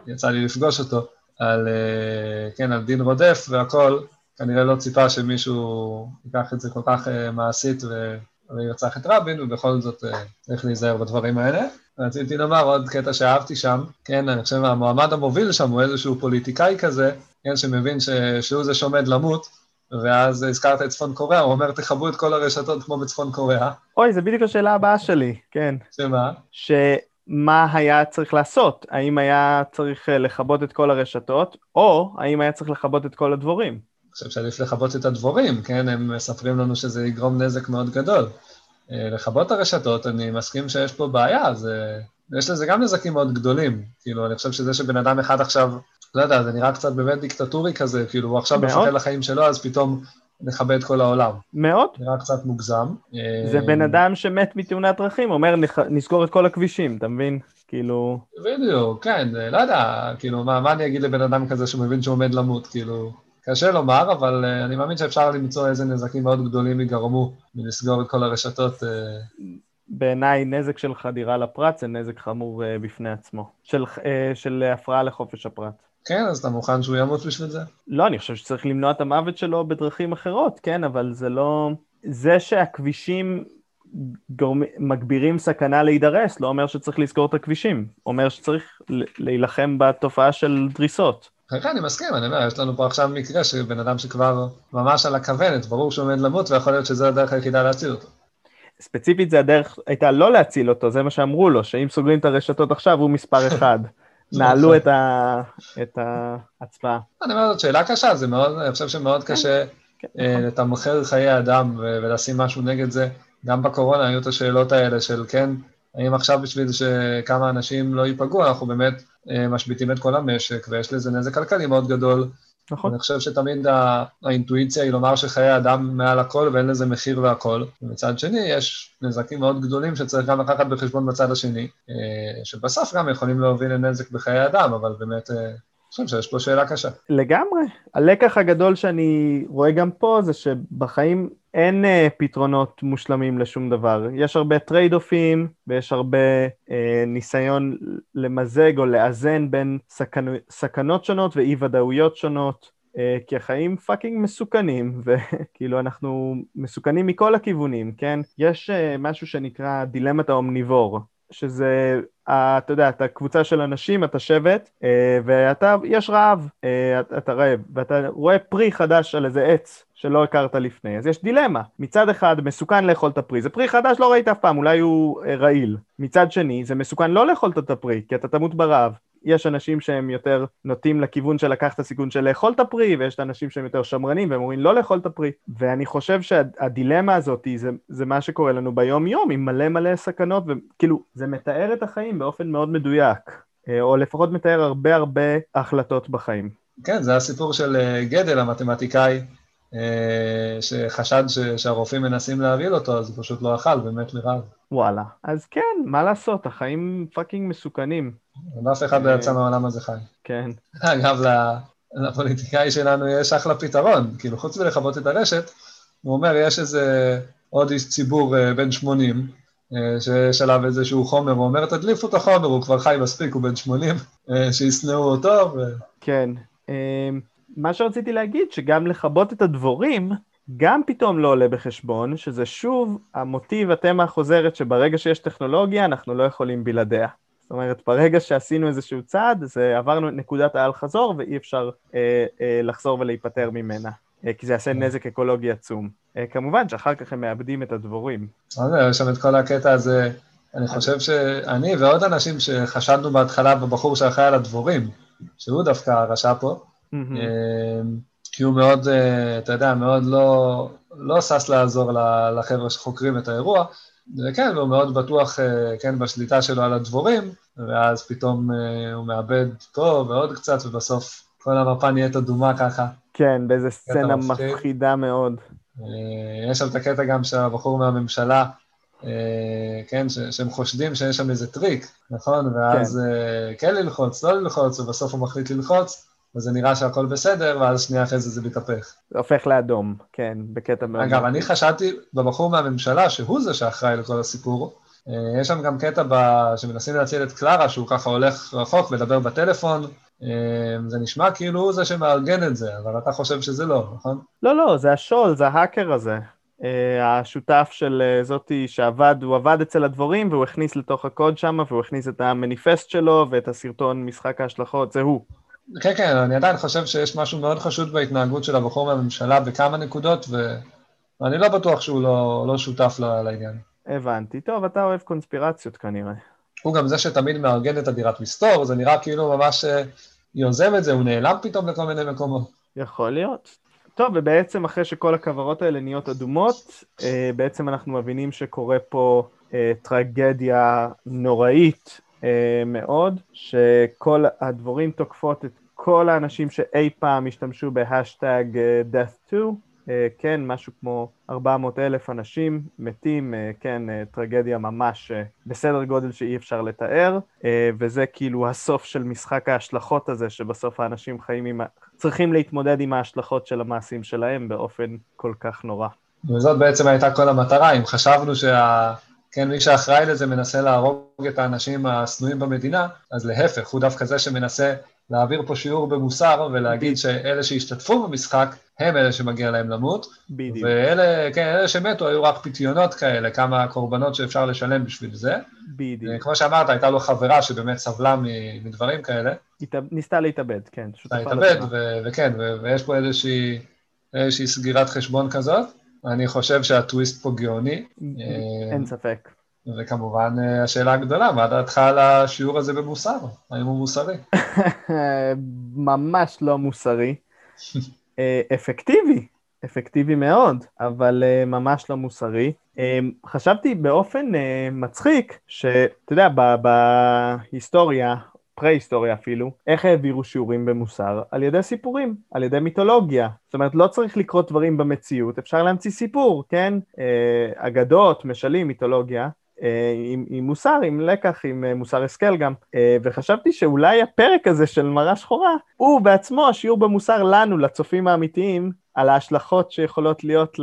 יצא לי לפגוש אותו, על, כן, על דין רודף והכל, כנראה לא ציפה שמישהו ייקח את זה כל כך מעשית ו- וירצח את רבין, ובכל זאת צריך להיזהר בדברים האלה. רציתי לומר עוד קטע שאהבתי שם, כן, אני חושב המועמד המוביל שם הוא איזשהו פוליטיקאי כזה, כן, שמבין ש, שהוא זה שעומד למות, ואז הזכרת את צפון קוריאה, הוא אומר, תכבו את כל הרשתות כמו בצפון קוריאה, אוי, זה בדיוק השאלה הבאה שלי, כן. שמה? שמה היה צריך לעשות? האם היה צריך אה, לכבות את כל הרשתות, או האם היה צריך לכבות את כל הדבורים? אני חושב שעדיף לכבות את הדבורים, כן? הם מספרים לנו שזה יגרום נזק מאוד גדול. אה, לכבות את הרשתות, אני מסכים שיש פה בעיה, זה... יש לזה גם נזקים מאוד גדולים. כאילו, אני חושב שזה שבן אדם אחד עכשיו, לא יודע, זה נראה קצת באמת דיקטטורי כזה, כאילו, הוא עכשיו. מפחד לחיים שלו, אז פתאום נכבה את כל העולם. מאוד. נראה קצת מוגזם. זה אה, בן אדם שמת מתאונת דרכים, אומר "נח- נסגור את כל הכבישים, אתה מבין? כאילו... בדיוק, כן, אה, לא יודע, כאילו, מה, מה אני אגיד לבן אדם כזה שמבין שהוא עומד למות, כאילו, קשה לומר, אבל uh, אני מאמין שאפשר למצוא איזה נזקים מאוד גדולים ייגרמו מלסגור את כל הרשתות. Uh, בעיניי נזק של חדירה לפרט זה נזק חמור uh, בפני עצמו, של, של הפרעה לחופש הפרט. כן, אז אתה מוכן שהוא ימות בשביל זה? לא, אני חושב שצריך למנוע את המוות שלו בדרכים אחרות, כן, אבל זה לא... זה שהכבישים גורמ... מגבירים סכנה להידרס, לא אומר שצריך לסגור את הכבישים, אומר שצריך להילחם בתופעה של דריסות. כן, כן, אני מסכים, אני אומר, יש לנו פה עכשיו מקרה של בן אדם שכבר ממש על הכוונת, ברור שהוא עומד למות, ויכול להיות שזו הדרך היחידה להציל אותו. ספציפית זה הדרך הייתה לא להציל אותו, זה מה שאמרו לו, שאם סוגרים את הרשתות עכשיו הוא מספר [LAUGHS] אחד. נעלו את, ה... את ההצבעה. אני אומר, זאת שאלה קשה, זה מאוד, אני חושב שמאוד קשה כן, אה, נכון. לתמחר חיי אדם ולשים משהו נגד זה. גם בקורונה היו את השאלות האלה של כן, האם עכשיו בשביל שכמה אנשים לא ייפגעו, אנחנו באמת משביתים את כל המשק, ויש לזה נזק כלכלי מאוד גדול. נכון. אני חושב שתמיד האינטואיציה היא לומר שחיי אדם מעל הכל ואין לזה מחיר והכל. ומצד שני, יש נזקים מאוד גדולים שצריך גם לקחת בחשבון בצד השני, אה, שבסוף גם יכולים להוביל לנזק בחיי אדם, אבל באמת, אה, אני חושב שיש פה שאלה קשה. לגמרי. הלקח הגדול שאני רואה גם פה זה שבחיים אין אה, פתרונות מושלמים לשום דבר. יש הרבה trade-off ים ויש הרבה אה, ניסיון למזג או לאזן בין סכנ... סכנות שונות ואי ודאויות שונות. אה, כי החיים fucking מסוכנים, [LAUGHS] וכאילו אנחנו מסוכנים מכל הכיוונים, כן? יש אה, משהו שנקרא דילמת ה omnivore, שזה, אתה יודע, אתה קבוצה של אנשים, אתה שבט, ואתה, יש רעב, אתה רעב, ואתה רואה פרי חדש על איזה עץ שלא הכרת לפני, אז יש דילמה. מצד אחד, מסוכן לאכול את הפרי, זה פרי חדש, לא ראית אף פעם, אולי הוא רעיל. מצד שני, זה מסוכן לא לאכול את הפרי, כי אתה תמות ברעב. יש אנשים שהם יותר נוטים לכיוון של לקחת את הסיכון של לאכול את הפרי, ויש אנשים שהם יותר שמרנים והם אומרים לא לאכול את הפרי. ואני חושב שהדילמה הזאת זה, זה מה שקורה לנו ביום-יום, עם מלא מלא סכנות, וכאילו, זה מתאר את החיים באופן מאוד מדויק, או לפחות מתאר הרבה הרבה החלטות בחיים. כן, זה הסיפור של גדל, המתמטיקאי, שחשד שהרופאים מנסים להרעיל אותו, אז הוא פשוט לא אכל ומת מרעב. וואלה. אז כן, מה לעשות, החיים פאקינג מסוכנים. ואף אחד לא יצא מהעולם הזה חי. כן. אגב, לפוליטיקאי שלנו יש אחלה פתרון, כאילו, חוץ מלכבות את הרשת, הוא אומר, יש איזה עוד איש ציבור בן 80, שיש עליו איזשהו חומר, הוא אומר, תדליפו את החומר, הוא כבר חי מספיק, הוא בן 80, שישנאו אותו. ו... כן. מה שרציתי להגיד, שגם לכבות את הדבורים, גם פתאום לא עולה בחשבון, שזה שוב המוטיב, התמה החוזרת, שברגע שיש טכנולוגיה, אנחנו לא יכולים בלעדיה. זאת אומרת, ברגע שעשינו איזשהו צעד, זה עברנו את נקודת האל-חזור, ואי אפשר אה, אה, לחזור ולהיפטר ממנה, אה, כי זה יעשה נזק אקולוגי עצום. אה, כמובן שאחר כך הם מאבדים את הדבורים. יש שם את כל הקטע הזה, אני חושב שאני ועוד אנשים שחשדנו בהתחלה בבחור שאחראי על הדבורים, שהוא דווקא הרשע פה, כי הוא מאוד, אתה יודע, מאוד לא, לא שש לעזור לחבר'ה שחוקרים את האירוע, וכן, הוא מאוד בטוח, כן, בשליטה שלו על הדבורים, ואז פתאום הוא מאבד פה ועוד קצת, ובסוף כל המפה נהיית אדומה ככה. כן, באיזה סצנה מפחידה מאוד. יש שם את הקטע גם שהבחור מהממשלה, כן, שהם חושדים שיש שם איזה טריק, נכון? ואז כן, כן ללחוץ, לא ללחוץ, ובסוף הוא מחליט ללחוץ, וזה נראה שהכל בסדר, ואז שנייה אחרי זה זה מתהפך. זה הופך לאדום, כן, בקטע מאוד... אגב, אני חשבתי בבחור מהממשלה, שהוא זה שאחראי לכל הסיפור. יש שם גם קטע ב... שמנסים להציל את קלרה, שהוא ככה הולך רחוק, מדבר בטלפון. זה נשמע כאילו הוא זה שמארגן את זה, אבל אתה חושב שזה לא, נכון? לא, לא, זה השול, זה ההאקר הזה. השותף של זאתי שעבד, הוא עבד אצל הדבורים, והוא הכניס לתוך הקוד שם, והוא הכניס את המניפסט שלו ואת הסרטון משחק ההשלכות, זה הוא. כן, כן, אני עדיין חושב שיש משהו מאוד חשוד בהתנהגות של הבחור מהממשלה בכמה נקודות, ואני לא בטוח שהוא לא, לא שותף לעניין. הבנתי. טוב, אתה אוהב קונספירציות כנראה. הוא גם זה שתמיד מארגן את הדירת מסתור, זה נראה כאילו ממש יוזם את זה, הוא נעלם פתאום לכל מיני מקומות. יכול להיות. טוב, ובעצם אחרי שכל הכוורות האלה נהיות אדומות, בעצם אנחנו מבינים שקורה פה טרגדיה נוראית מאוד, שכל הדבורים תוקפות את כל האנשים שאי פעם השתמשו בהשטג death 2, כן, משהו כמו 400 אלף אנשים מתים, כן, טרגדיה ממש בסדר גודל שאי אפשר לתאר, וזה כאילו הסוף של משחק ההשלכות הזה, שבסוף האנשים חיים עם, צריכים להתמודד עם ההשלכות של המעשים שלהם באופן כל כך נורא. וזאת בעצם הייתה כל המטרה, אם חשבנו שה... כן, מי שאחראי לזה מנסה להרוג את האנשים השנואים במדינה, אז להפך, הוא דווקא זה שמנסה להעביר פה שיעור במוסר ולהגיד שאלה שהשתתפו במשחק, הם אלה שמגיע להם למות. בדיוק. ואלה, כן, אלה שמתו היו רק פיתיונות כאלה, כמה קורבנות שאפשר לשלם בשביל זה. בדיוק. כמו שאמרת, הייתה לו חברה שבאמת סבלה מדברים כאלה. ניסתה להתאבד, כן. ניסתה להתאבד, וכן, ויש פה איזושהי, איזושהי סגירת חשבון כזאת. אני חושב שהטוויסט פה גאוני. אין ספק. וכמובן, השאלה הגדולה, מה דעתך על השיעור הזה במוסר? האם הוא מוסרי? [LAUGHS] ממש לא מוסרי. אפקטיבי, אפקטיבי מאוד, אבל ממש לא מוסרי. חשבתי באופן מצחיק, שאתה יודע, בהיסטוריה, פרה-היסטוריה אפילו, איך העבירו שיעורים במוסר? על ידי סיפורים, על ידי מיתולוגיה. זאת אומרת, לא צריך לקרות דברים במציאות, אפשר להמציא סיפור, כן? אגדות, משלים, מיתולוגיה. עם, עם מוסר, עם לקח, עם מוסר השכל גם, וחשבתי שאולי הפרק הזה של מראה שחורה, הוא בעצמו השיעור במוסר לנו, לצופים האמיתיים, על ההשלכות שיכולות להיות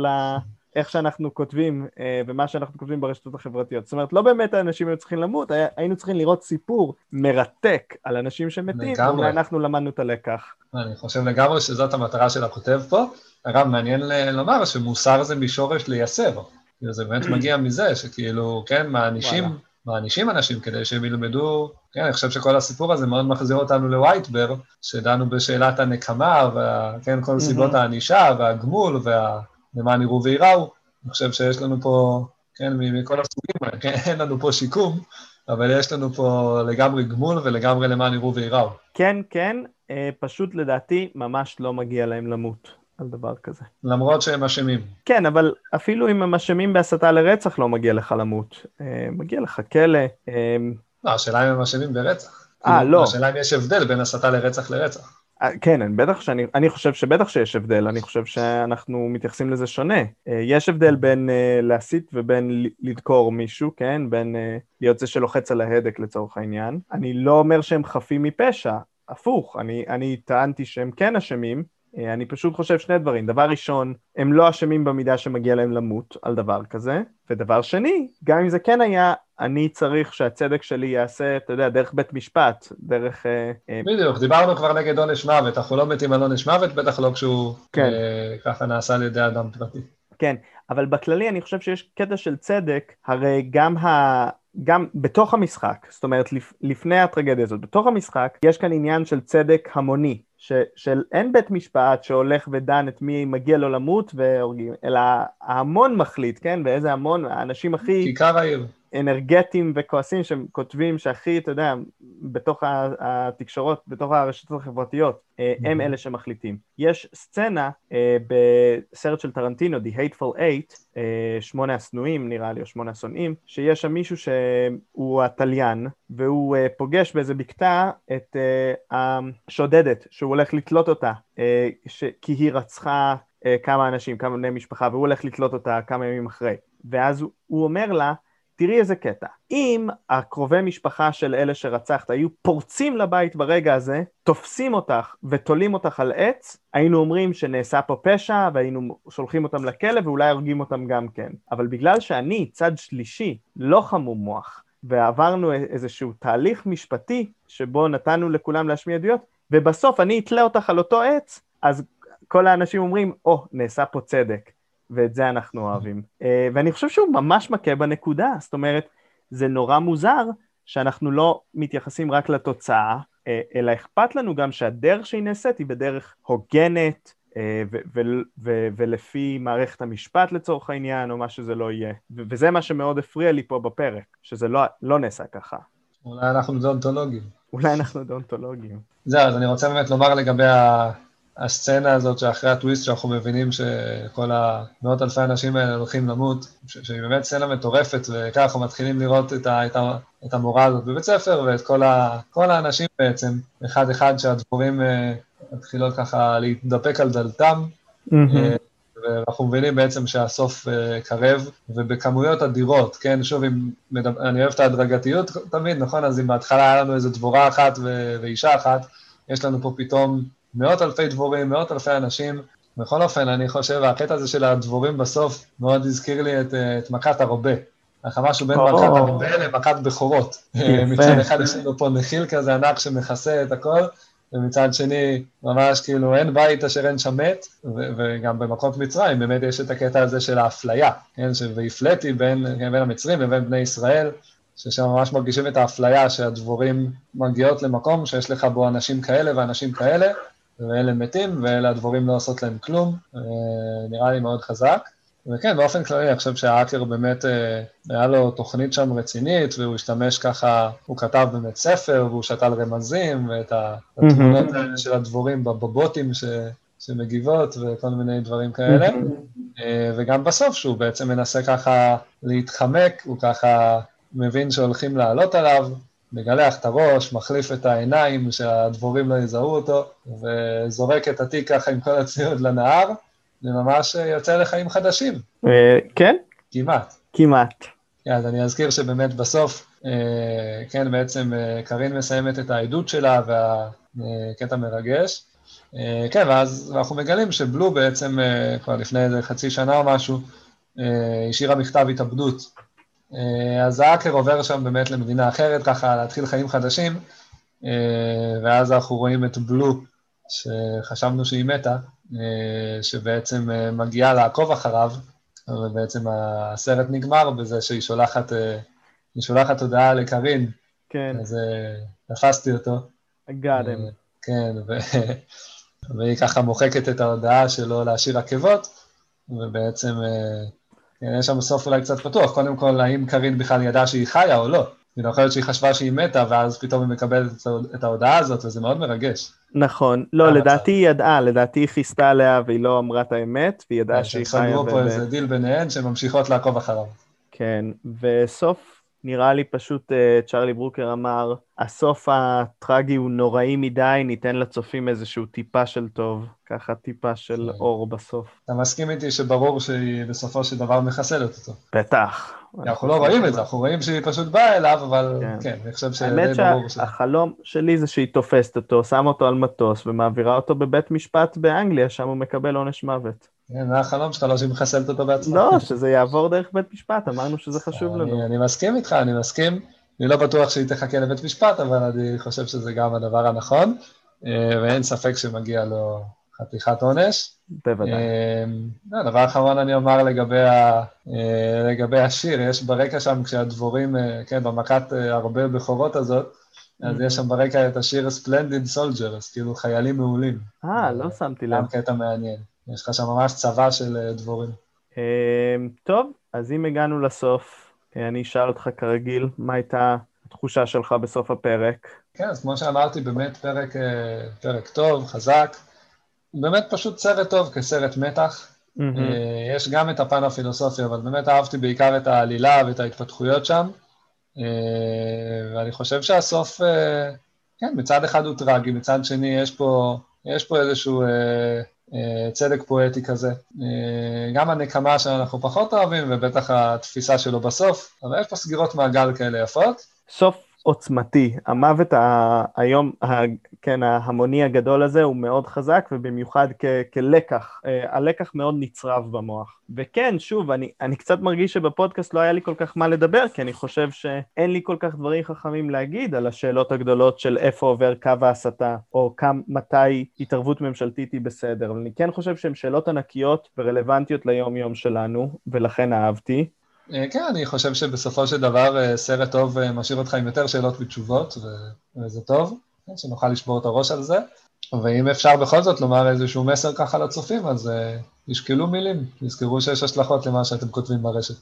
איך שאנחנו כותבים אה, ומה שאנחנו כותבים ברשתות החברתיות. זאת אומרת, לא באמת האנשים היו צריכים למות, היה, היינו צריכים לראות סיפור מרתק על אנשים שמתים, לגמרי. ואולי אנחנו למדנו את הלקח. אני חושב לגמרי שזאת המטרה של הכותב פה. אגב, מעניין לומר שמוסר זה משורש לייסר. זה באמת [CLEARS THROAT] מגיע מזה, שכאילו, כן, מענישים. מענישים אנשים כדי שהם ילמדו, כן, אני חושב שכל הסיפור הזה מאוד מחזיר אותנו לווייטבר, שדנו בשאלת הנקמה, וכן, כל סיבות הענישה, והגמול, והלמען יראו וייראו. אני חושב שיש לנו פה, כן, מכל הסוגים, כן, אין לנו פה שיקום, אבל יש לנו פה לגמרי גמול ולגמרי למען יראו וייראו. כן, כן, אה, פשוט לדעתי ממש לא מגיע להם למות על דבר כזה. למרות שהם אשמים. כן, אבל אפילו אם הם אשמים בהסתה לרצח, לא מגיע לך למות. אה, מגיע לך כלא. אה, לא, השאלה אם הם אשמים ברצח. אה, כאילו, לא. השאלה אם יש הבדל בין הסתה לרצח לרצח. אה, כן, אני בטח שאני, אני חושב שבטח שיש הבדל, אני חושב שאנחנו מתייחסים לזה שונה. אה, יש הבדל בין אה, להסית ובין לדקור מישהו, כן? בין להיות זה שלוחץ על ההדק לצורך העניין. אני לא אומר שהם חפים מפשע, הפוך, אני, אני טענתי שהם כן אשמים, אני פשוט חושב שני דברים. דבר ראשון, הם לא אשמים במידה שמגיע להם למות על דבר כזה, ודבר שני, גם אם זה כן היה, אני צריך שהצדק שלי ייעשה, אתה יודע, דרך בית משפט, דרך... אה, אה, בדיוק, דיברנו כבר נגד עונש מוות, אנחנו לא מתים על עונש מוות, בטח לא כשהוא כן. אה, ככה נעשה על ידי אדם פרטי. כן, אבל בכללי אני חושב שיש קטע של צדק, הרי גם ה... גם בתוך המשחק, זאת אומרת לפ... לפני הטרגדיה הזאת, בתוך המשחק יש כאן עניין של צדק המוני, ש... של אין בית משפט שהולך ודן את מי מגיע לו למות והורגים, אלא ההמון מחליט, כן? ואיזה המון, האנשים הכי כיכר העיר. אנרגטיים וכועסים שכותבים שהכי, אתה יודע, בתוך התקשורות, בתוך הרשתות החברתיות, אה, הם אלה שמחליטים. יש סצנה אה, בסרט של טרנטינו, The Hateful Eight, אה, שמונה השנואים נראה לי, או שמונה השונאים, שיש שם מישהו שהוא התליין, והוא פוגש באיזה בקתה את השודדת, שהוא הולך לתלות אותה. כי היא רצחה כמה אנשים, כמה בני משפחה, והוא הולך לתלות אותה כמה ימים אחרי. ואז הוא אומר לה, תראי איזה קטע. אם הקרובי משפחה של אלה שרצחת היו פורצים לבית ברגע הזה, תופסים אותך ותולים אותך על עץ, היינו אומרים שנעשה פה פשע והיינו שולחים אותם לכלא ואולי הורגים אותם גם כן. אבל בגלל שאני, צד שלישי, לא חמום מוח, ועברנו איזשהו תהליך משפטי שבו נתנו לכולם להשמיע עדויות, ובסוף אני אתלה אותך על אותו עץ, אז כל האנשים אומרים, או, oh, נעשה פה צדק. ואת זה אנחנו אוהבים. אה, ואני חושב שהוא ממש מכה בנקודה, זאת אומרת, זה נורא מוזר שאנחנו לא מתייחסים רק לתוצאה, אה, אלא אכפת לנו גם שהדרך שהיא נעשית היא בדרך הוגנת, אה, ו- ו- ו- ולפי מערכת המשפט לצורך העניין, או מה שזה לא יהיה. וזה מה שמאוד הפריע לי פה בפרק, שזה לא, לא נעשה ככה. אולי אנחנו דאונטולוגים. אולי אנחנו דאונטולוגים. זהו, אז אני רוצה באמת לומר לגבי ה- הסצנה הזאת שאחרי הטוויסט, שאנחנו מבינים שכל המאות אלפי האנשים האלה הולכים למות, שהיא באמת סצנה מטורפת, וככה אנחנו מתחילים לראות את, ה- את, ה- את המורה הזאת בבית ספר, ואת כל, ה- כל האנשים בעצם, אחד-אחד שהדבורים אה, מתחילות ככה להתדפק על דלתם, אה, ואנחנו מבינים בעצם שהסוף אה, קרב, ובכמויות אדירות, כן? שוב, אם מדבר, אני אוהב את ההדרגתיות תמיד, נכון? אז אם בהתחלה היה לנו איזו דבורה אחת ו- ואישה אחת, יש לנו פה פתאום מאות אלפי דבורים, מאות אלפי אנשים. בכל אופן, אני חושב, הקטע הזה של הדבורים בסוף מאוד הזכיר לי את, אה, את מכת הרבה. ככה משהו בין. מכת הרבה למכת בכורות. [LAUGHS] יפה. מצד אחד יש לנו פה נחיל כזה ענק שמכסה את הכל, ומצד שני, ממש כאילו אין בית אשר אין שם מת, ו- וגם במכות מצרים באמת יש את הקטע הזה של האפליה, כן, והפליתי בין, כן, בין המצרים ובין בני ישראל, ששם ממש מרגישים את האפליה שהדבורים מגיעות למקום שיש לך בו אנשים כאלה ואנשים כאלה, ואלה מתים, ואלה הדבורים לא עושות להם כלום, אה, נראה לי מאוד חזק. וכן, באופן כללי, אני חושב שהאקר באמת, אה, היה לו תוכנית שם רצינית, והוא השתמש ככה, הוא כתב באמת ספר, והוא שתל רמזים, ואת התמונות האלה של הדבורים בבוטים ש, שמגיבות, וכל מיני דברים כאלה. אה, וגם בסוף, שהוא בעצם מנסה ככה להתחמק, הוא ככה מבין שהולכים לעלות עליו, מגלח את הראש, מחליף את העיניים, שהדבורים לא יזהו אותו, וזורק את התיק ככה עם כל הציוד לנהר, וממש אה, יוצא לחיים חדשים, אה, כן, כמעט. כמעט. אז אני אזכיר שבאמת בסוף, אה, כן, בעצם קארין מסיימת את העדות שלה והקטע מרגש. כן, ואז אנחנו מגלים שבלו בעצם, כבר לפני איזה חצי שנה או משהו, השאירה מכתב התאבדות. אה, אז האקר עובר שם באמת למדינה אחרת, ככה להתחיל חיים חדשים, אה, ואז אנחנו רואים את בלו, שחשבנו שהיא מתה, אה, שבעצם מגיעה לעקוב אחריו, ובעצם הסרט נגמר בזה שהיא שולחת, היא שולחת הודעה לקרין, כן, אז תפסתי אותו. Him. כן, ו... [LAUGHS] והיא ככה מוחקת את ההודעה שלו להשאיר עקבות, ובעצם אה, כן, יש שם סוף אולי קצת פתוח. קודם כל, האם קארין בכלל ידעה שהיא חיה או לא? כאילו, יכול להיות שהיא חשבה שהיא מתה, ואז פתאום היא מקבלת את ההוד- את ההודעה הזאת, וזה מאוד מרגש. נכון. לא, המצב. לדעתי היא ידעה, לדעתי היא חיפתה עליה והיא לא אמרה את האמת, והיא ידעה שהיא שהם חיה. סגרו פה איזה דיל ביניהן, שהן ממשיכות לעקוב אחריו. כן, וסוף, נראה לי פשוט אה, צ'רלי ברוקר אמר, הסוף הטרגי הוא נוראי מדי, ניתן לצופים איזשהו טיפה של טוב, ככה טיפה של כן. אור בסוף. אתה מסכים איתי שברור שהיא בסופו של דבר מחסלת אותו. בטח. אנחנו לא רואים את זה, אנחנו רואים שהיא פשוט באה אליו, אבל כן. כן, אני חושב האמת שדי ברור ש... שהחלום שלי זה שהיא תופסת אותו, שמה אותו על מטוס ומעבירה אותו בבית משפט באנגליה, שם הוא מקבל עונש מוות. כן, זה החלום שלך, לא שהיא מחסלת אותו בעצמה. לא, שזה יעבור דרך בית משפט, אמרנו שזה חשוב לנו. אני מסכים איתך, אני מסכים. אני לא בטוח שהיא תחכה לבית משפט, אבל אני חושב שזה גם הדבר הנכון, אה, ואין ספק שמגיע לו חתיכת עונש. בוודאי. אה, לא, דבר אחרון אני אומר לגבי, ה, אה, לגבי השיר, יש ברקע שם כשהדבורים, אה, כן, במכת אה, הרבה בכורות הזאת, אז יש שם ברקע את השיר Splendid Soldiers, כאילו חיילים מעולים. אה, לא שמתי לב. גם קטע מעניין. יש לך שם ממש צבא של אה, דבורים. אמ, טוב, אז אם הגענו לסוף, אה, אני אשאל אותך כרגיל, מה הייתה התחושה שלך בסוף הפרק? כן, אז כמו שאמרתי, באמת פרק, אה, פרק טוב, חזק. באמת פשוט סרט טוב כסרט מתח. אה, יש גם את הפן הפילוסופי, אבל באמת אהבתי בעיקר את העלילה ואת ההתפתחויות שם. ואני חושב שהסוף, כן, מצד אחד הוא טרגי, מצד שני יש פה, יש פה איזשהו צדק פואטי כזה. אה, גם הנקמה שאנחנו פחות אוהבים, ובטח התפיסה שלו בסוף, אבל יש פה סגירות מעגל כאלה יפות. סוף עוצמתי, המוות ה- היום, ה- כן, ההמוני הגדול הזה הוא מאוד חזק, ובמיוחד כ- כלקח, אה, הלקח מאוד נצרב במוח. וכן, שוב, אני, אני קצת מרגיש שבפודקאסט לא היה לי כל כך מה לדבר, כי אני חושב שאין לי כל כך דברים חכמים להגיד על השאלות הגדולות של איפה עובר קו ההסתה, או כמה, מתי התערבות ממשלתית היא בסדר, אבל אני כן חושב שהן שאלות ענקיות ורלוונטיות ליום-יום שלנו, ולכן אהבתי. אה, כן, אני חושב שבסופו של דבר אה, סרט טוב אה, משאיר אותך עם יותר שאלות ותשובות, וזה טוב, כן, שנוכל לשבור את הראש על זה. ואם אפשר בכל זאת לומר איזשהו מסר ככה לצופים, אז ישקלו מילים, תזכרו שיש השלכות למה שאתם כותבים ברשת.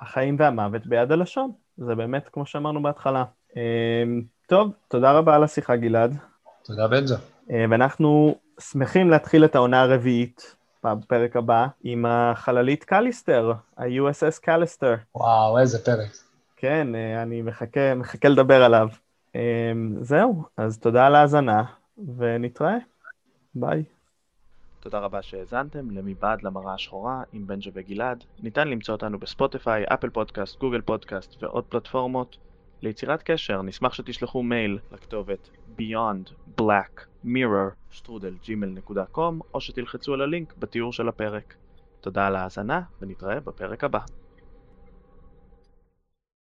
החיים והמוות ביד הלשון, זה באמת כמו שאמרנו בהתחלה. טוב, תודה רבה על השיחה גלעד, תודה בנג'ה. ואנחנו שמחים להתחיל את העונה הרביעית בפרק הבא עם החללית קליסטר, ה-USS קליסטר. וואו, איזה פרק. כן, אה, אני מחכה, מחכה לדבר עליו. אמ, זהו, אז תודה על ההאזנה, ונתראה. ביי. תודה רבה שהאזנתם ל"מבעד למראה השחורה" עם בנג'ה וגלעד. ניתן למצוא אותנו בספוטיפיי, אפל פודקאסט, גוגל פודקאסט ועוד פלטפורמות. ליצירת קשר נשמח שתשלחו מייל לכתובת beyondblackmirror.gmail.com או שתלחצו על הלינק בתיאור של הפרק. תודה על ההאזנה ונתראה בפרק הבא.